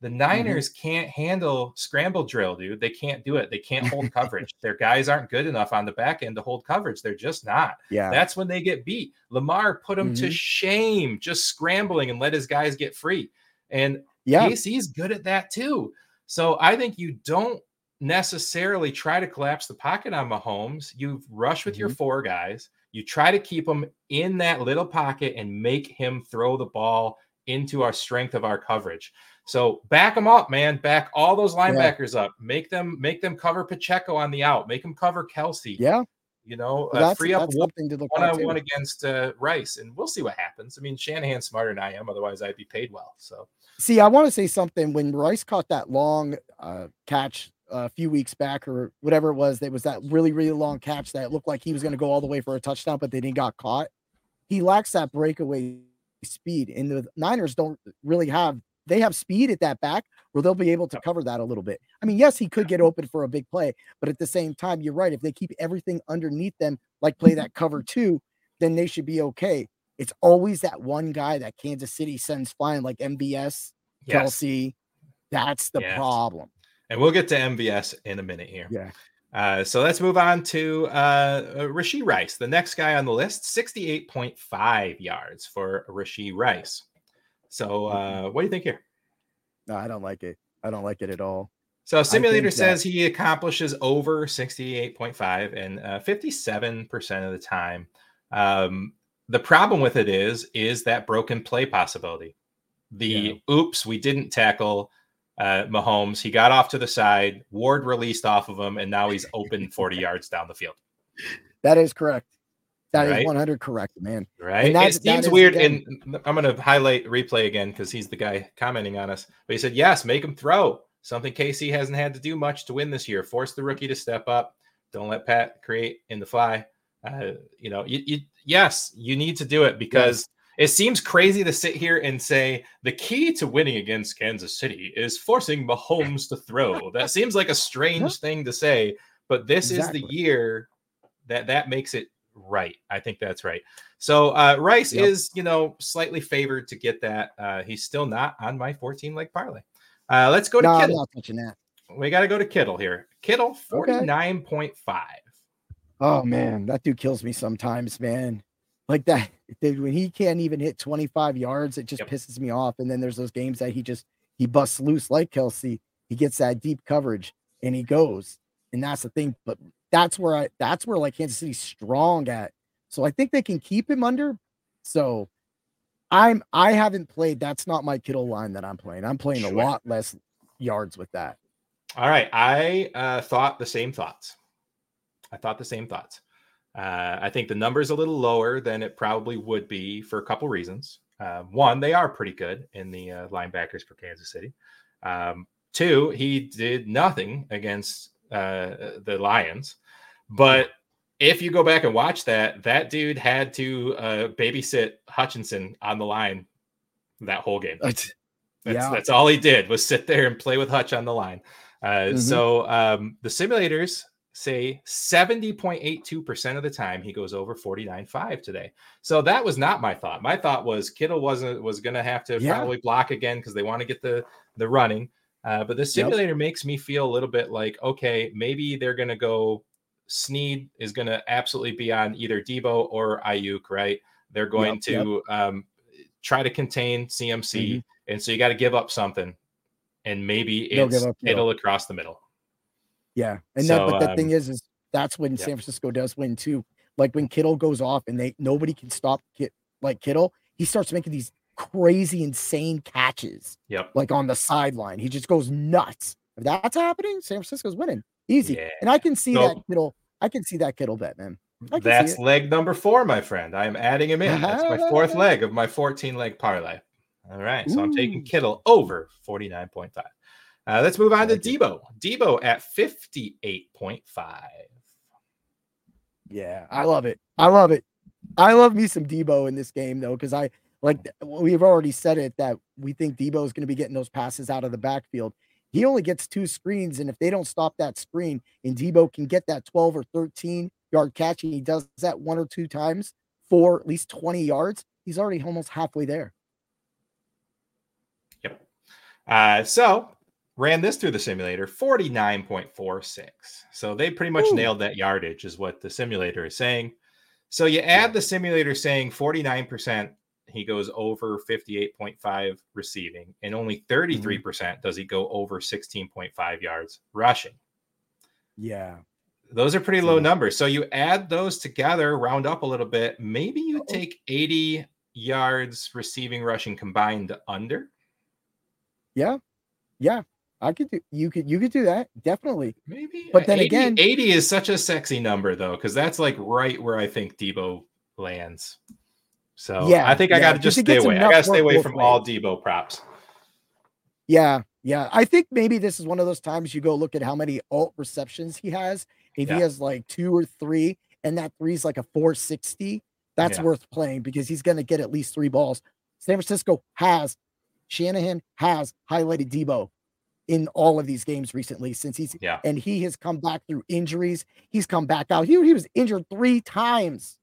The mm-hmm. Niners mm-hmm. can't handle scramble drill, dude. They can't do it. They can't hold coverage. Their guys aren't good enough on the back end to hold coverage. They're just not. Yeah. That's when they get beat. Lamar put them mm-hmm. to shame just scrambling and let his guys get free. And yeah. KC's good at that too. So I think you don't necessarily try to collapse the pocket on Mahomes. You rush with mm-hmm. your four guys. You try to keep him in that little pocket and make him throw the ball into our strength of our coverage. So back them up, man. Back all those linebackers yeah. up. Make them make them cover Pacheco on the out. Make them cover Kelce. Yeah. You know, uh, free up one on one against uh, Rice, and we'll see what happens. I mean, Shanahan's smarter than I am. Otherwise, I'd be paid well. So See, I want to say something. When Rice caught that long uh, catch a few weeks back, or whatever it was, there was that really, really long catch that looked like he was going to go all the way for a touchdown, but then he got caught. He lacks that breakaway speed, and the Niners don't really have. They have speed at that back where they'll be able to cover that a little bit. I mean, yes, he could get open for a big play, but at the same time, you're right. If they keep everything underneath them, like play that cover two, then they should be okay. It's always that one guy that Kansas City sends flying, like MVS, yes. Kelce. That's the yes. problem. And we'll get to MVS in a minute here. Yeah. Uh, so let's move on to uh, Rashee Rice, the next guy on the list, 68.5 yards for Rashee Rice. So, uh, what do you think here? No, I don't like it. I don't like it at all. So, Simulator says that... he accomplishes over 68.5 and uh, 57% of the time. Um, the problem with it is, is that broken play possibility. The yeah. oops, we didn't tackle uh, Mahomes. He got off to the side. Ward released off of him, and now he's open 40 yards down the field. That is correct. That right? is 100 correct, man. Right. That, it seems weird. Again, and I'm going to highlight replay again because he's the guy commenting on us. But he said, yes, make him throw. Something KC hasn't had to do much to win this year. Force the rookie to step up. Don't let Pat create in the fly. Uh, you know, you, you, yes, you need to do it because yes. it seems crazy to sit here and say the key to winning against Kansas City is forcing Mahomes to throw. that seems like a strange thing to say, but this exactly. is the year that that makes it right. I think that's right. So uh, Rice yep. is, you know, slightly favored to get that. Uh, he's still not on my 14 leg parlay. Uh, let's go to no, Kittle. We got to go to Kittle here. Kittle 49.5. Okay. Oh man, that dude kills me sometimes, man. Like that, dude, when he can't even hit 25 yards, it just yep. pisses me off. And then there's those games that he just he busts loose like Kelce. He gets that deep coverage and he goes. And that's the thing. But that's where I that's where like Kansas City's strong at. So I think they can keep him under. So I'm I haven't played. That's not my Kittle line that I'm playing. I'm playing sure. a lot less yards with that. All right. I uh, thought the same thoughts. I thought the same thoughts. Uh, I think the number is a little lower than it probably would be for a couple reasons. Uh, one, they are pretty good in the uh, linebackers for Kansas City. Um, two, he did nothing against uh, the Lions. But if you go back and watch that, that dude had to uh, babysit Hutchinson on the line that whole game. That's, yeah. that's all he did was sit there and play with Hutch on the line. Uh, mm-hmm. So um, the simulators say 70.82% of the time he goes over 49.5 today. So that was not my thought. My thought was Kittle wasn't was going to have to yeah. probably block again because they want to get the the running. Uh, but the simulator yep. makes me feel a little bit like okay, maybe they're going to go. Sneed is going to absolutely be on either Deebo or Aiyuk, right? They're going yep, to yep. Um, try to contain CMC, mm-hmm. and so you got to give up something, and maybe it's Kittle across the middle. Yeah, and so, that, but the um, thing is, is that's when yeah. San Francisco does win too. like when Kittle goes off and they nobody can stop Kit like Kittle, he starts making these crazy, insane catches. Yep. Like on the sideline. He just goes nuts. If that's happening, San Francisco's winning. Easy. Yeah. And I can see so, that Kittle. I can see that Kittle bet, man. That's leg number four, my friend. I am adding him in. That's my fourth leg of my 14 leg parlay. All right. So Ooh. I'm taking Kittle over 49.5. Uh, let's move on to Deebo. Deebo at 58.5. Yeah, I love it. I love it. I love me some Deebo in this game though, because I like we've already said it that we think Deebo is going to be getting those passes out of the backfield. He only gets two screens, and if they don't stop that screen, and Deebo can get that 12 or 13 yard catch, and he does that one or two times for at least 20 yards, he's already almost halfway there. Yep. Uh, so ran this through the simulator 49.46 so they pretty much Ooh. nailed that yardage is what the simulator is saying so you add the simulator saying 49% he goes over 58.5 receiving and only 33% mm-hmm. percent mm hmm does he go over 16.5 yards rushing. Yeah. Those are pretty low numbers. So you add those together round up a little bit maybe you take 80 yards receiving rushing combined under. Yeah. Yeah. I could do you could you could do that definitely. Maybe, but then 80, again, eighty is such a sexy number though, because that's like right where I think Deebo lands. So yeah, I think yeah, I got to just stay away. I got to stay away from ways. all Deebo props. Yeah, yeah. I think maybe this is one of those times you go look at how many alt receptions he has. If yeah. he has like two or three, and that three is like a 460, that's yeah. worth playing because he's going to get at least three balls. San Francisco has Shanahan has highlighted Deebo in all of these games recently since he's yeah and he has come back through injuries. He's come back out. He, he was injured three times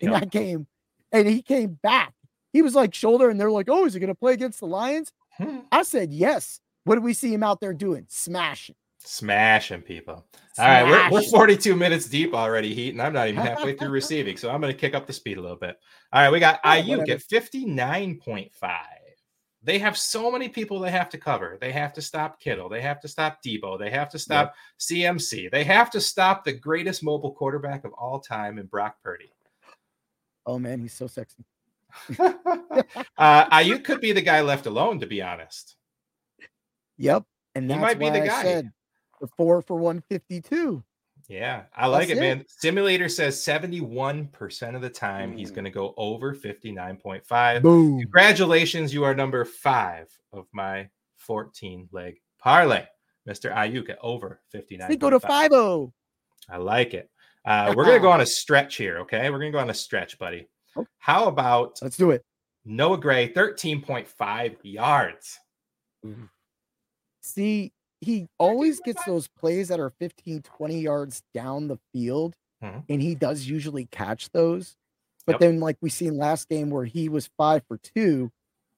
in that game, and he came back. He was like shoulder, and they're like, "Oh, is he going to play against the Lions?" Hmm. I said yes. What did we see him out there doing? Smashing, smashing people. Smashing. All right, we're, we're 42 minutes deep already, Heat, and I'm not even halfway through receiving, so I'm going to kick up the speed a little bit. All right, we got Aiyuk 59.5 they have so many people they have to cover. They have to stop Kittle. They have to stop Deebo. They have to stop yep. CMC. They have to stop the greatest mobile quarterback of all time in Brock Purdy. Oh man, he's so sexy. uh, you could be the guy left alone, to be honest. Yep, and he might be the guy. Said the four for one fifty two. Yeah, I like it, it, man. Simulator says 71% of the time mm. he's going to go over 59.5. Boom. Congratulations, you are number five of my 14 leg parlay. Mr. Aiyuk at over 59. We go to 5 I like it. Uh, we're going to go on a stretch here, okay? We're going to go on a stretch, buddy. Okay. How about let's do it? Noah Gray, 13.5 yards. See, he always gets those plays that are 15, 20 yards down the field, mm-hmm. and he does usually catch those. But yep. then, like we seen last game where he was five for two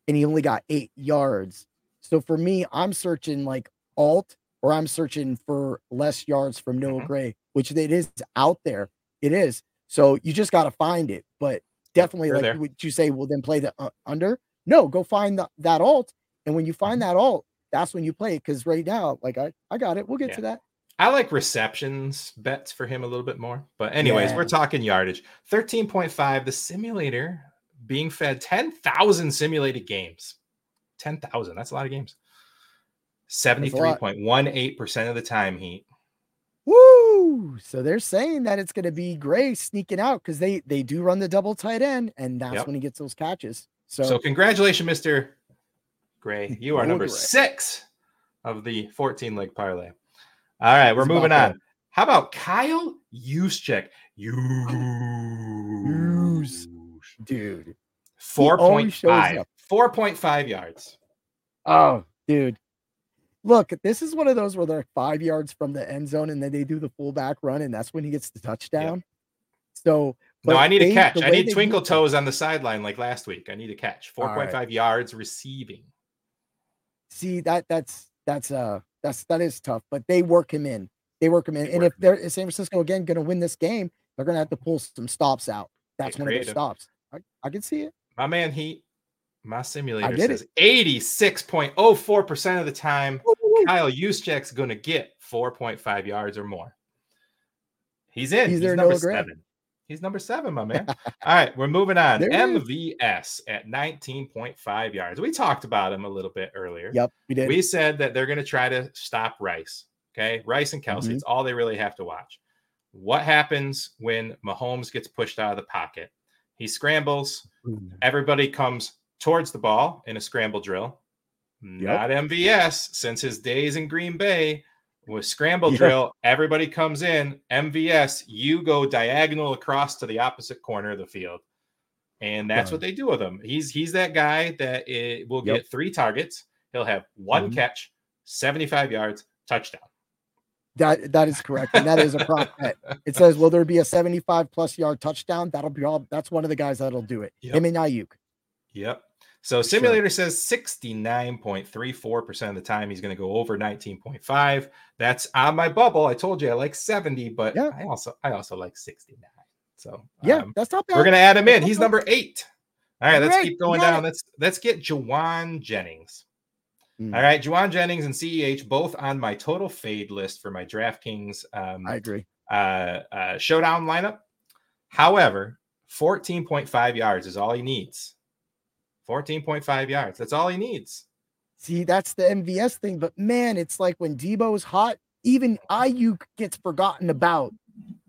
and he only got eight yards. So for me, I'm searching like alt or I'm searching for less yards from Noah mm-hmm. Gray, which it is out there. It is. So you just got to find it. But definitely, You're like there. would you say, well, then play the uh, under? No, go find the, that alt. And when you find mm-hmm. that alt, that's when you play it. Because right now, like I, I got it. We'll get yeah. to that. I like receptions bets for him a little bit more. But anyways, yeah. we're talking yardage. 13.5, the simulator being fed 10,000 simulated games. 10,000. That's a lot of games. 73.18% of the time heat. Woo! So they're saying that it's going to be Gray sneaking out because they they do run the double tight end, and that's yep. when he gets those catches. So, so congratulations, Mister Gray. You are number Gray. six of the 14 leg parlay. All right, we're it's moving on. That. How about Kyle Juszczyk? Use, dude. 4.5. 4.5 yards. Oh, dude. Look, this is one of those where they're five yards from the end zone and then they do the fullback run, and that's when he gets the touchdown. Yep. So no, I need they, a catch. I need twinkle toes on the sideline like last week. I need a catch. 4.5 right. yards receiving see that that's that's uh that's that is tough, but they work him in. They work him in. They and if they're in. San Francisco again going to win this game, they're going to have to pull some stops out. That's one of those stops. I, I can see it. My man, he my simulator says 86.04% of the time. Kyle Juszczyk's going to get 4.5 yards or more. He's in. He's, He's there number seven. He's number seven, my man. All right, we're moving on. MVS at 19.5 yards. We talked about him a little bit earlier. Yep, we did. We said that they're going to try to stop Rice. Okay, Rice and Kelce. Mm-hmm. It's all they really have to watch. What happens when Mahomes gets pushed out of the pocket? He scrambles. Everybody comes towards the ball in a scramble drill. Yep. Not MVS, since his days in Green Bay with scramble yep. drill, everybody comes in. MVS, you go diagonal across to the opposite corner of the field. And that's what they do with him. He's he's that guy that it will yep. get three targets. He'll have one mm-hmm. catch, 75 yards, touchdown. That that is correct, and that is a prop bet. It says, "Will there be a 75 plus yard touchdown?" That'll be all. That's one of the guys that'll do it. Yep. Him and Aiyuk. Yep. So simulator sure. says 69.34% of the time he's going to go over 19.5. That's on my bubble. I told you I like 70, but yeah. I also I also like 69. So yeah, um, that's not bad. We're gonna add him in. He's number eight. All right, let's keep going down. Let's let's get Jauan Jennings. Mm. All right, Jauan Jennings and CEH both on my total fade list for my DraftKings. Um, I agree. Uh, uh, showdown lineup. However, 14.5 yards is all he needs. 14.5 yards. That's all he needs. See, that's the MVS thing. But man, it's like when Deebo's hot, even Aiyuk gets forgotten about.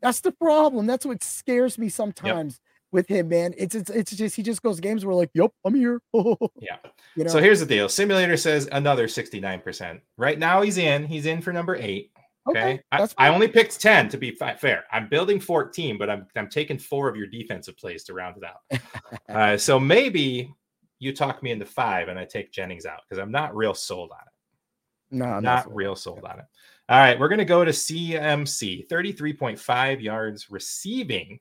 That's the problem. That's what scares me sometimes. Yep with him, man. It's it's it's just he just goes games where like, yep, I'm here. yeah. You know? So here's the deal. Simulator says another 69%. Right now he's in. He's in for number eight. Okay. okay I, I, only picked 10 to be fair. I'm building 14, but I'm I'm taking four of your defensive plays to round it out. uh, so maybe you talk me into five and I take Jennings out because I'm not real sold on it. No, I'm not, not real sold on it. All right, we're gonna go to CMC 33.5 yards receiving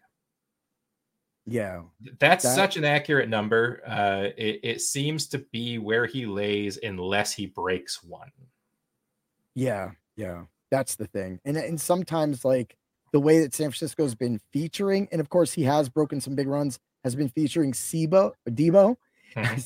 yeah, that's that, such an accurate number. Uh, it, it seems to be where he lays unless he breaks one. Yeah, yeah, that's the thing. And and sometimes like the way that San Francisco's been featuring, and of course he has broken some big runs, has been featuring Sebo Deebo. Mm-hmm.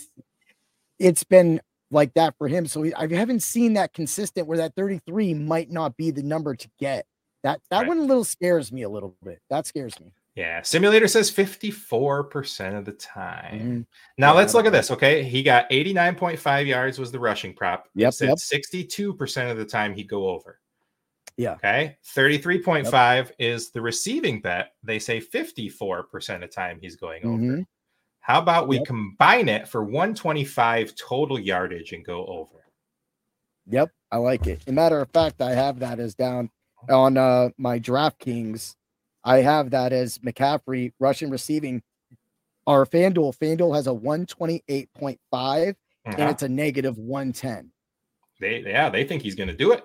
it's been like that for him. So I haven't seen that consistent where that 33 might not be the number to get. That that right. one a little scares me a little bit. That scares me. Yeah, simulator says 54% of the time. Mm-hmm. Now yeah, let's look at this. Okay. He got 89.5 yards was the rushing prop. Yep. Said yep. 62% of the time he'd go over. Yeah. Okay. 33.5 yep. is the receiving bet. They say 54% of time he's going mm-hmm. over. How about we yep. combine it for 125 total yardage and go over? Yep. I like it. As a matter of fact, I have that as down on uh my DraftKings I have that as McCaffrey rushing receiving. Our FanDuel, FanDuel has a 128.5 uh-huh. and it's a negative 110. They yeah, they think he's gonna do it.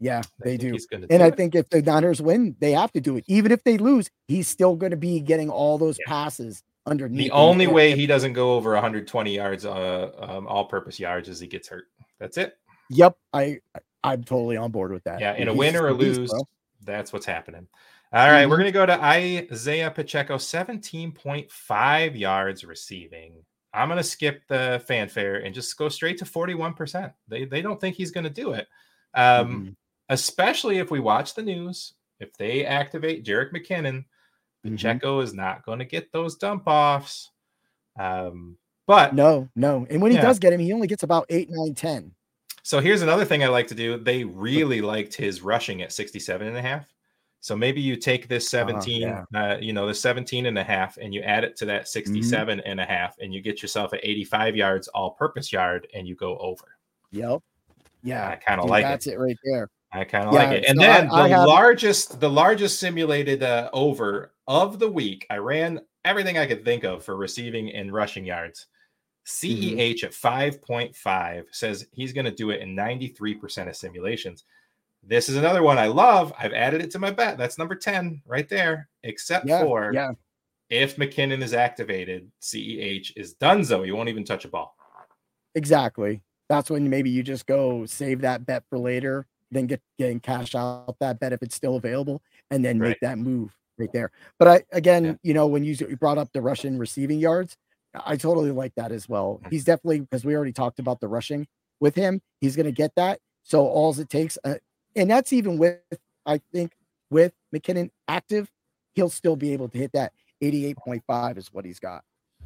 Yeah, they, they do. And I think if the Niners win, they have to do it. Even if they lose, he's still going to be getting all those yeah. passes underneath. The only way he doesn't go over 120 yards, uh, um, all-purpose yards, is he gets hurt. That's it. Yep, I I'm totally on board with that. Yeah, in a win or a lose, that's what's happening. All right, mm-hmm. we're to go to Isaiah Pacheco, 17.5 yards receiving. I'm to skip the fanfare and just go straight to 41%. They, they don't think he's to do it. Um, mm-hmm. Especially if we watch the news, if they activate Jerick McKinnon. Pacheco mm-hmm. is not going to get those dump offs. Um, but no, no. And when he yeah. does get him, he only gets about eight, nine, 10. So here's another thing I like to do. They really liked his rushing at 67 and a half. So maybe you take this uh-huh, 17, uh, yeah. uh, you know, the 17 and a half, and you add it to that mm-hmm. 67 mm-hmm. and a half, and you get yourself an 85 yards all purpose yard, and you go over. Yep. Yeah. I kind of like it. that's it. right there. I kind of yeah, like it. And so then I, the I largest, the largest simulated uh, over of the week, I ran everything I could think of for receiving and rushing yards. CEH mm-hmm. at 5.5 says he's going to do it in 93% of simulations. This is another one I love. I've added it to my bet. That's number 10 right there, except yeah, for yeah. if McKinnon is activated, CEH is done. So he won't even touch a ball. Exactly. That's when maybe you just go save that bet for later, then get getting cash out that bet if it's still available, and then right. make that move right there. But I again, yeah. you know, when you, you brought up the Russian receiving yards, I totally like that as well. Mm-hmm. He's definitely because we already talked about the rushing with him. He's going to get that. So all it takes, uh, and that's even with I think with McKinnon active, he'll still be able to hit that 88.5 is what he's got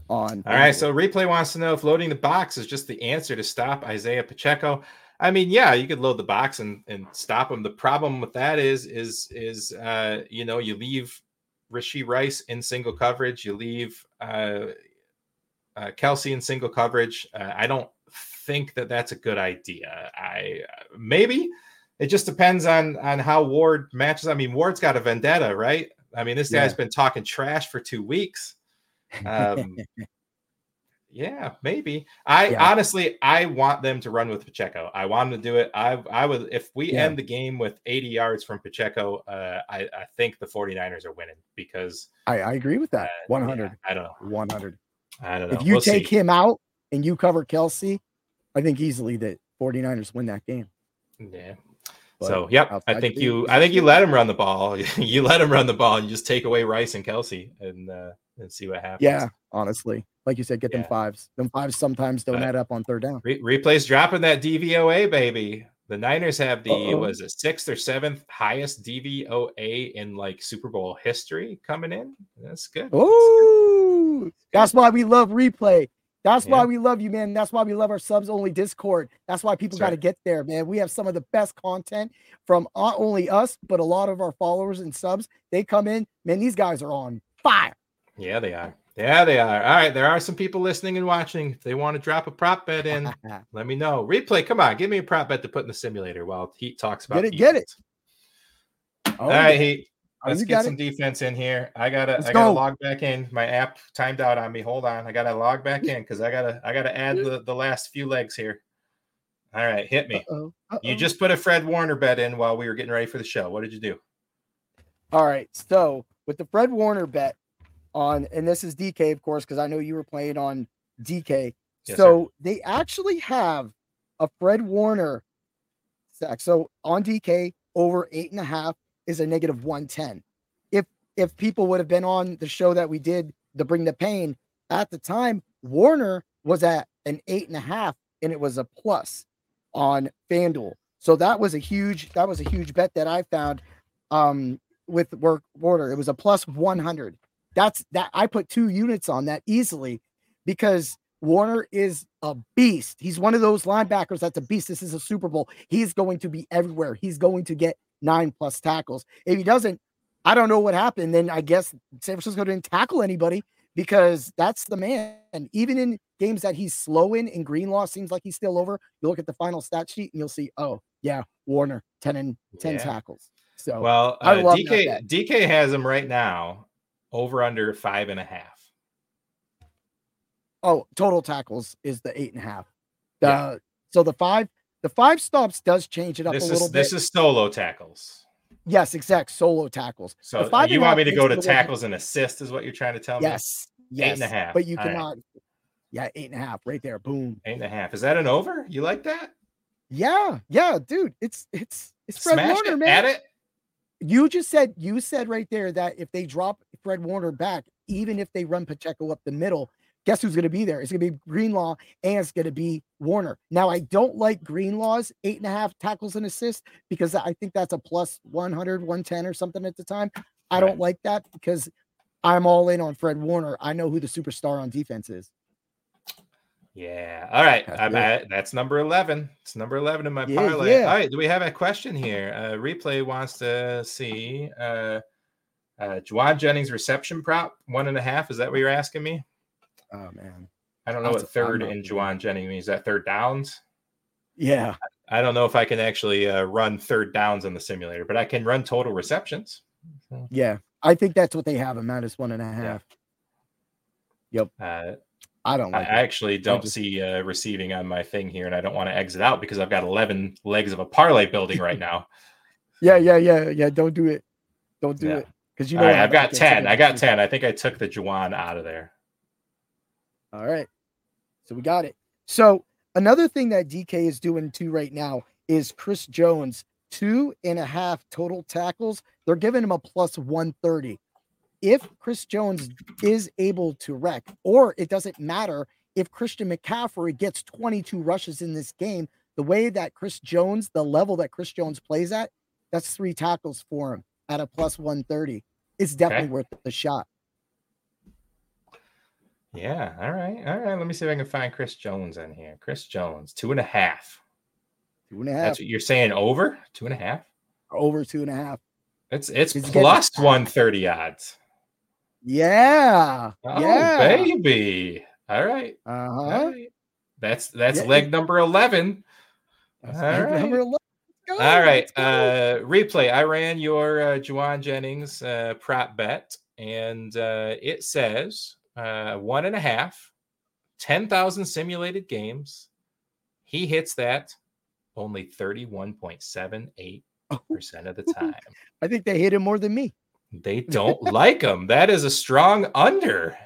on. All right. So replay wants to know if loading the box is just the answer to stop Isaiah Pacheco. I mean, yeah, you could load the box and, and stop him. The problem with that is, is, is, uh, you know, you leave Rashee Rice in single coverage. You leave uh, uh, Kelce in single coverage. Uh, I don't think that that's a good idea. I maybe it just depends on on how Ward matches. I mean, Ward's got a vendetta, right? I mean, this guy's yeah. been talking trash for two weeks. Um, yeah, maybe. I yeah. honestly, I want them to run with Pacheco. I want them to do it. I I would if we yeah. end the game with 80 yards from Pacheco, uh, I I think the 49ers are winning because I, I agree with that. Uh, 100. Yeah, I don't know. 100. I don't know. If you we'll take see. him out and you cover Kelce, I think easily that 49ers win that game. Yeah. But so, yep, I think you I think you let him run the ball. you let him run the ball and you just take away Rice and Kelce and uh, and see what happens. Yeah, honestly. Like you said, get yeah. them fives. Them fives sometimes don't uh, add up on third down. Re- replays dropping that DVOA, baby. The Niners have the Uh-oh. was it sixth or seventh highest DVOA in like Super Bowl history coming in. That's good. Oh, that's why we love replay. That's yeah. why we love you, man. That's why we love our subs only Discord. That's why people got to right. get there, man. We have some of the best content from not only us, but a lot of our followers and subs. They come in, man. These guys are on fire. Yeah, they are. Yeah, they are. All right, there are some people listening and watching. If they want to drop a prop bet in, let me know. Replay, come on, give me a prop bet to put in the simulator while Heat talks about. Get it, get it. Oh, All right, Heat. Oh, let's get some it. defense in here. I gotta Let's I gotta go. log back in. My app timed out on me. Hold on. I gotta log back in because I gotta I gotta add mm-hmm. the, the last few legs here. All right, hit me. Uh-oh. Uh-oh. You just put a Fred Warner bet in while we were getting ready for the show. What did you do? All right. So with the Fred Warner bet on, and this is DK, of course, because I know you were playing on DK. Yes, so sir. they actually have a Fred Warner sack. So on DK, over eight and a half is a negative 110. If if people would have been on the show that we did to bring the pain at the time, Warner was at an eight and a half and it was a plus on FanDuel. So that was a huge that was a huge bet that I found um with work Warner. It was a plus 100. That's that I put two units on that easily because Warner is a beast. He's one of those linebackers that's a beast. This is a Super Bowl. He's going to be everywhere. He's going to get nine plus tackles. If he doesn't, I don't know what happened. Then I guess San Francisco didn't tackle anybody because that's the man. And even in games that he's slow in, and Greenlaw seems like he's still over. You look at the final stat sheet and you'll see, oh yeah, Warner 10 and 10 yeah. tackles. So well, uh, DK DK has him right now over under five and a half. Oh, total tackles is the eight and a half. The, yeah. So the five the five stops does change it up this a little is, bit. This is solo tackles. Yes, exact solo tackles. So you want me to go to tackles and assist is what you're trying to tell me? Yes. Yes. Eight and a half. But you All cannot. Right. Yeah, eight and a half right there. Boom. Eight and a half. Is that an over? You like that? Yeah, yeah, dude. It's it's it's Fred Smash Warner, it, man. At it. You just said you said right there that if they drop Fred Warner back, even if they run Pacheco up the middle, guess who's going to be there? It's going to be Greenlaw and it's going to be Warner. Now, I don't like Greenlaw's eight and a half tackles and assists because I think that's a plus 100, 110 or something at the time. I don't like that because I'm all in on Fred Warner. I know who the superstar on defense is. Yeah. All right. That's, I'm at, that's number 11. It's number 11 in my yeah, parlay. Yeah. All right. Do we have a question here? Uh, replay wants to see uh, uh, Jauan Jennings reception prop one and a half. Is that what you're asking me? Oh man, I don't know That's what third in Jauan Jennings means. That third downs? Yeah, I don't know if I can actually uh, run third downs on the simulator, but I can run total receptions. So. Yeah, I think that's what they have a minus one and a half. Yeah. Yep. Uh, I don't. Like I it. actually don't just... see uh, receiving on my thing here, and I don't want to exit out because I've got eleven legs of a parlay building right now. yeah, yeah, yeah, yeah. Don't do it. Don't do yeah. it because you know. Right, I've got ten. I got ten. I think I took the Jauan out of there. All right. So we got it. So another thing that DK is doing too right now is Chris Jones, two and a half total tackles. They're giving him a plus 130. If Chris Jones is able to wreck, or it doesn't matter if Christian McCaffrey gets 22 rushes in this game, the way that Chris Jones, the level that Chris Jones plays at, that's three tackles for him at a plus 130 it's definitely okay. worth the shot. Yeah. All right. All right. Let me see if I can find Chris Jones in here. Chris Jones, two and a half. Two and a half. That's what you're saying over two and a half? Over two and a half. It's it's plus 130 odds. Yeah. Oh, yeah. baby. All right. Uh-huh. All right. That's that's yeah. leg number 11. That's All leg right. number 11. All right. Uh, replay. I ran your uh, Jauan Jennings uh, prop bet, and uh, it says uh, one and a half, 10,000 simulated games. He hits that only 31.78% of the time. I think they hit him more than me. They don't like him. That is a strong under.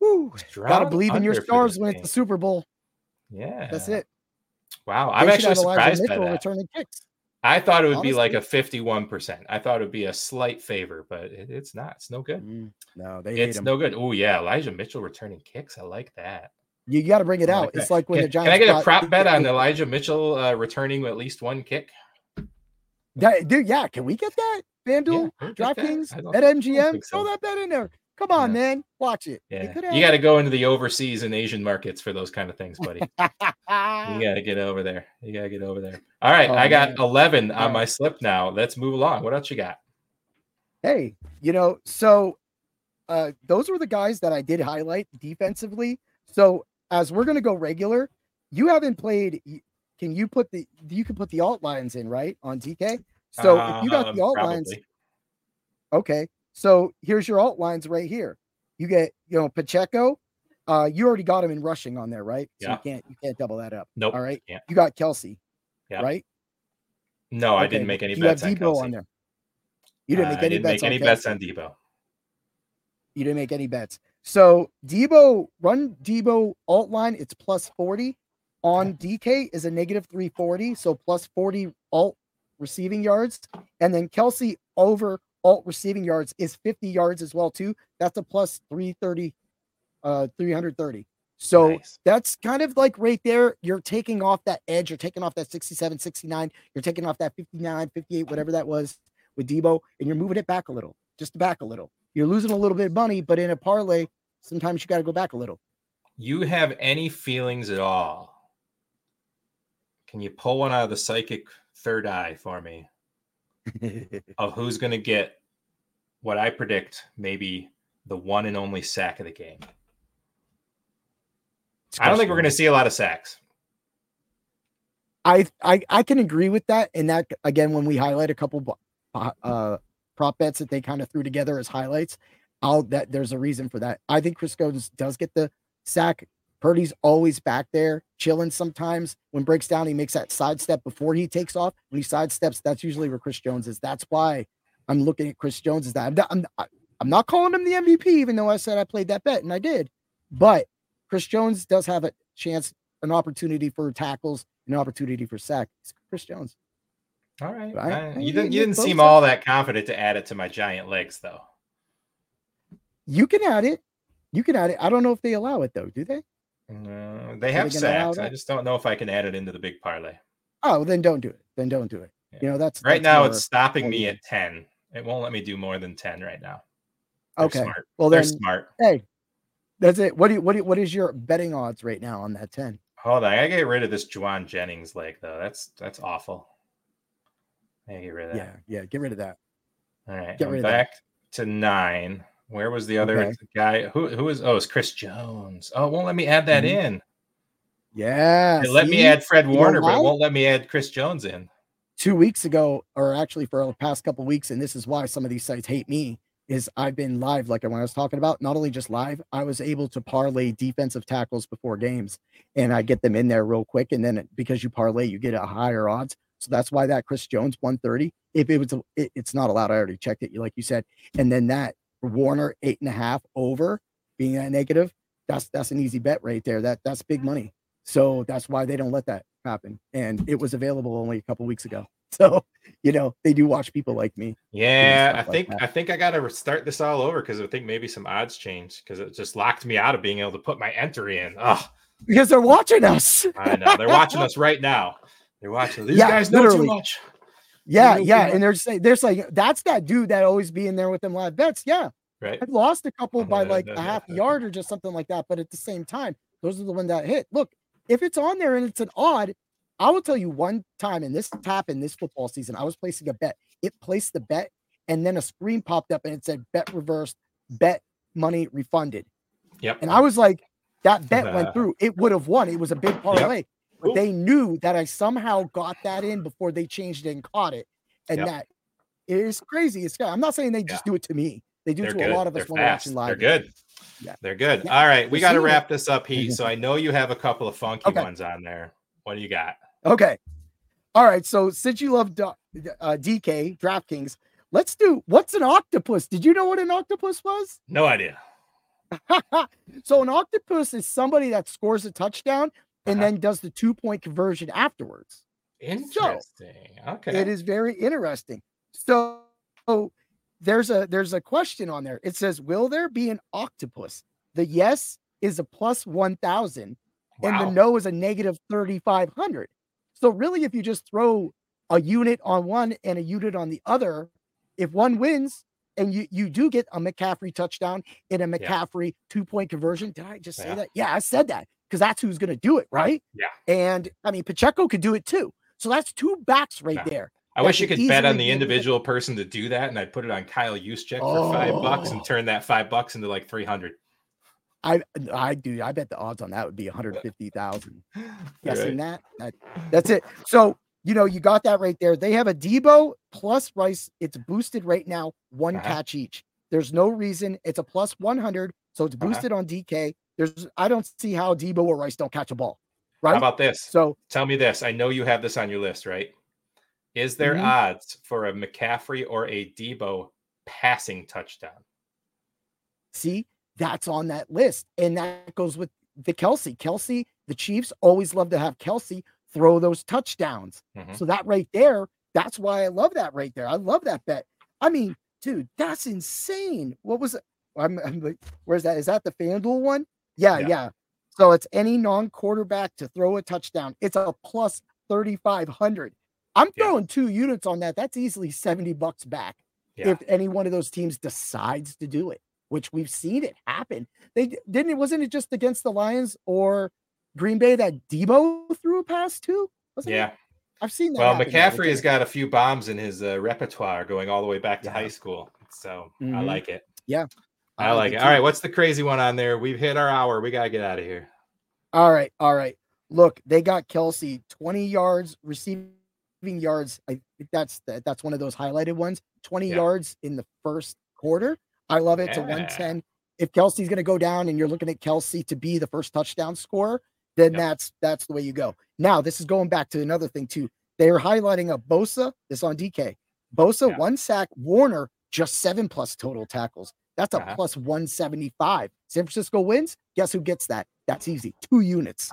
Woo. Strong Gotta believe in your stars when it's the Super Bowl. Yeah. That's it. Wow. I'm actually surprised by that. Returning kicks. I thought it would Honestly. be like a 51%. I thought it would be a slight favor, but it, it's not. It's no good. Mm, no, they It's no good. Oh, yeah. Elijah Mitchell returning kicks. I like that. You got to bring it out. Like it's like when can, the Giants. Can I get a prop bet on Elijah Mitchell uh, returning at least one kick? That, dude, yeah. Can we get that? FanDuel, yeah, DraftKings, at MGM. So. Throw that bet in there. Come on, yeah. man. Watch it. Yeah. You got to go into the overseas and Asian markets for those kind of things, buddy. you got to get over there. You got to get over there. All right. Oh, I got man. 11 on my slip now. Let's move along. What else you got? Hey, you know, so uh, those were the guys that I did highlight defensively. So as we're going to go regular, you haven't played. Can you put the, you can put the alt lines in, right? On DK. So uh, if you got the alt probably. lines, okay. So here's your alt lines right here. You get, you know, Pacheco. Uh, you already got him in rushing on there, right? So yeah. you can't you can't double that up. Nope. All right. Yeah. You got Kelce. Yeah. Right. No, okay. I didn't make any you bets on Deebo on there. You didn't make uh, any didn't bets. Make any on bets on Deebo. You didn't make any bets. So Deebo run Deebo alt line. It's plus forty. On DK is a negative three forty. So plus forty alt receiving yards, and then Kelce over alt receiving yards is 50 yards as well too. That's a plus 330 uh 330. So nice. that's kind of like right there you're taking off that edge, you're taking off that 67 69, you're taking off that 59 58 whatever that was with Deebo, and you're moving it back a little. Just back a little. You're losing a little bit of money, but in a parlay sometimes you got to go back a little. You have any feelings at all? Can you pull one out of the psychic third eye for me of who's going to get what I predict maybe the one and only sack of the game. I don't think we're going to see a lot of sacks. I, I I can agree with that. And that again, when we highlight a couple uh, prop bets that they kind of threw together as highlights, I'll that there's a reason for that. I think Chris Jones does get the sack. Purdy's always back there chilling. Sometimes when breaks down, he makes that sidestep before he takes off. When he sidesteps, that's usually where Chris Jones is. That's why I'm looking at Chris Jones as that. I'm not, I'm, I'm not calling him the MVP, even though I said I played that bet and I did. But Chris Jones does have a chance, an opportunity for tackles, an opportunity for sack. It's Chris Jones. All right. I, I, you didn't, you didn't seem all that confident to add it to my giant legs, though. You can add it. You can add it. I don't know if they allow it, though. Do they? No, they have they sacks. I just don't know if I can add it into the big parlay. Oh, then don't do it. Then don't do it. Yeah. You know, that's right that's now it's stopping me at 10. It won't let me do more than 10 right now. They're okay. Smart. Well, they're then, smart. Hey, that's it. What do you, what do you, what is your betting odds right now on that 10? Hold on. I gotta get rid of this Jauan Jennings leg though. That's that's awful. I gotta get rid of that. Yeah, yeah, get rid of that. All right. Get I'm rid back to nine. Where was the other okay. guy? Who who is oh it's Chris Jones. Oh, won't let me add that mm-hmm. in. Yeah. It let me add Fred Warner, but it won't let me add Chris Jones in two weeks ago, or actually for the past couple weeks, and this is why some of these sites hate me, is I've been live, like when I was talking about, not only just live, I was able to parlay defensive tackles before games, and I get them in there real quick, and then because you parlay, you get a higher odds. So that's why that Chris Jones 130. If it was, it, it's not allowed. I already checked it, like you said, and then that Warner eight and a half over being that negative. That's that's an easy bet right there. That that's big money. So that's why they don't let that happen. And it was available only a couple weeks ago. So, you know, they do watch people like me. Yeah, I think like I think I got to start this all over because I think maybe some odds changed because it just locked me out of being able to put my entry in. Oh, because they're watching us. I know they're watching us right now. They're watching. These yeah, guys know literally. too much. Yeah, yeah. And they're saying there's like that's that dude that always be in there with them live bets. Yeah. Right. I've lost a couple by like a half yard or just something like that. But at the same time, those are the ones that hit. Look, if it's on there and it's an odd, I will tell you one time in this happened this football season. I was placing a bet. It placed the bet, and then a screen popped up and it said bet reversed, bet money refunded. Yep. And I was like, that bet went through. It would have won. It was a big parlay. Yep. But they knew that I somehow got that in before they changed it and caught it. And yep. that is crazy. It's I'm not saying they just yeah. do it to me. They do They're to good. a lot of us when we're watching live. They're good. Yeah. They're good. Yeah. All right. We got to wrap this up, Heat. So I know you have a couple of funky okay. ones on there. What do you got? Okay. All right. So since you love uh, DK, DraftKings, let's do what's an octopus? Did you know what an octopus was? No idea. so an octopus is somebody that scores a touchdown and uh-huh. then does the two point conversion afterwards. Interesting. So, okay. It is very interesting. So, so there's a there's a question on there. It says, "Will there be an octopus?" The yes is a plus one thousand, wow. and the no is a negative thirty five hundred. So really, if you just throw a unit on one and a unit on the other, if one wins and you you do get a McCaffrey touchdown in a McCaffrey yeah. two point conversion, did I just say yeah. that? Yeah, I said that because that's who's going to do it, right? Yeah. And I mean, Pacheco could do it too. So that's two backs right yeah. there. I wish you could bet on the individual person to do that, and I'd put it on Kyle Juszczyk oh. for five bucks and oh. turn that five bucks into like three hundred. I I do. I bet the odds on that would be one hundred fifty thousand. Guessing right. that, that that's it. So you know you got that right there. They have a Deebo plus Rice. It's boosted right now, one uh-huh. catch each. There's no reason. It's a plus one hundred, so it's uh-huh. boosted uh-huh. on DK. There's I don't see how Deebo or Rice don't catch a ball. Right. How about this? So tell me this. I know you have this on your list, right? Is there mm-hmm. odds for a McCaffrey or a Deebo passing touchdown? See, that's on that list. And that goes with the Kelsey. Kelce, the Chiefs always love to have Kelce throw those touchdowns. Mm-hmm. So that right there, that's why I love that right there. I love that bet. I mean, dude, that's insane. What was it? I'm, I'm like, where's that? Is that the FanDuel one? Yeah, yeah, yeah. So it's any non-quarterback to throw a touchdown. It's a plus 3,500. I'm throwing yeah. two units on that. That's easily 70 bucks back yeah. if any one of those teams decides to do it, which we've seen it happen. They didn't it wasn't it just against the Lions or Green Bay that Deebo threw a pass to? Wasn't yeah. It? I've seen that. Well, McCaffrey has got a few bombs in his uh, repertoire going all the way back to yeah. high school. So mm-hmm. I like it. Yeah. I, like it. all right. What's the crazy one on there? We've hit our hour. We got to get out of here. All right. All right. Look, they got Kelce 20 yards receiving yards. I think that's the, that's one of those highlighted ones. 20 yeah. yards in the first quarter. I love it yeah. to 110. If Kelce's going to go down and you're looking at Kelce to be the first touchdown scorer, then yep. that's that's the way you go. Now, this is going back to another thing too. They are highlighting a Bosa. This on DK. Bosa yeah. one sack. Warner just seven plus total tackles. That's a uh-huh. plus 175. San Francisco wins. Guess who gets that? That's easy. Two units.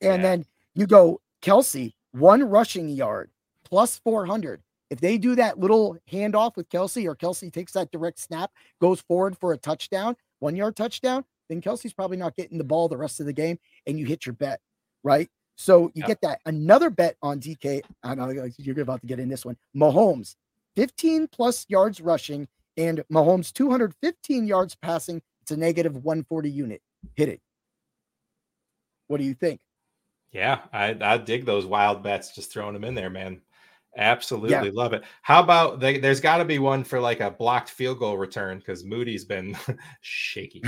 And yeah. then you go Kelce, one rushing yard, plus 400. If they do that little handoff with Kelce or Kelce takes that direct snap, goes forward for a touchdown, one yard touchdown, then Kelce's probably not getting the ball the rest of the game and you hit your bet, right? So you get that. Another bet on DK. I know you're about to get in this one. Mahomes, 15 plus yards rushing and Mahomes 215 yards passing. It's a negative 140 unit. Hit it. What do you think? Yeah, I, I dig those wild bets, just throwing them in there, man. Absolutely yeah. love it. How about they, there's got to be one for like a blocked field goal return because Moody's been shaky.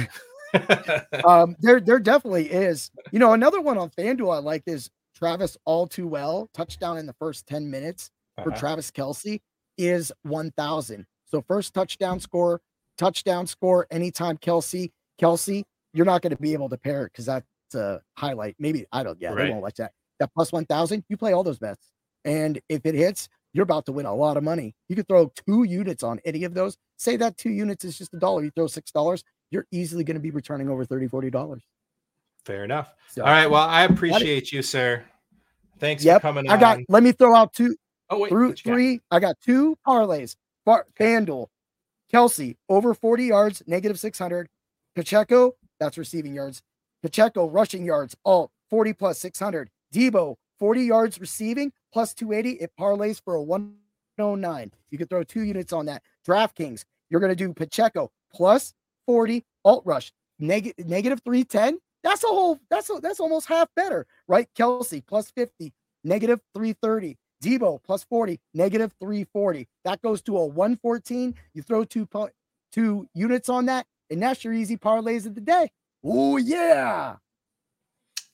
um, there, there definitely is. You know, another one on FanDuel I like is Travis all too well touchdown in the first 10 minutes for uh-huh. Travis Kelce is 1,000. So first touchdown score, touchdown score anytime Kelce. Kelce, you're not going to be able to pair it because that's a highlight. Maybe I don't. Yeah, right. they won't like that. That plus 1,000, you play all those bets. And if it hits, you're about to win a lot of money. You could throw two units on any of those. Say that two units is just a dollar. You throw six dollars, you're easily going to be returning over 30 40 dollars. Fair enough. So, All right. Well, I appreciate you, sir. Thanks yep, for coming I got, let me throw out two. Oh, wait. Through, three. Got? I got two parlays. Bar, FanDuel, Kelce, over 40 yards, negative 600. Pacheco, that's receiving yards. Pacheco, rushing yards, all 40 plus 600. Deebo, 40 yards receiving, plus 280. It parlays for a 109. You could throw two units on that. DraftKings, you're going to do Pacheco plus 40 alt rush, neg- negative 310. That's a whole, that's a, that's almost half better, right? Kelce, plus 50, negative 330. Deebo plus 40, negative 340. That goes to a 114. You throw two, two units on that, and that's your easy parlays of the day. Oh, yeah.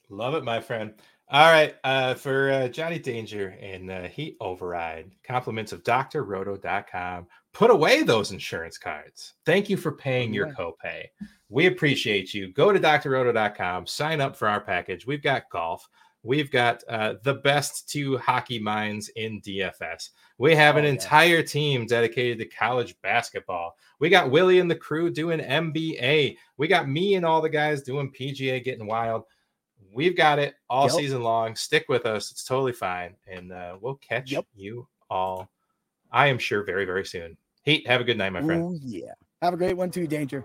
Love it, my friend. All right. Uh, for uh, Johnny Danger and uh, Heat Override, compliments of drroto.com. Put away those insurance cards. Thank you for paying your copay. We appreciate you. Go to drroto.com, sign up for our package. We've got golf. We've got uh, the best two hockey minds in DFS. We have an oh, entire team dedicated to college basketball. We got Willie and the crew doing NBA. We got me and all the guys doing PGA, getting wild. We've got it all yep. season long. Stick with us. It's totally fine. And uh, we'll catch yep. you all, I am sure, very, very soon. Heat, have a good night, my friend. Ooh, yeah. Have a great one too, Danger.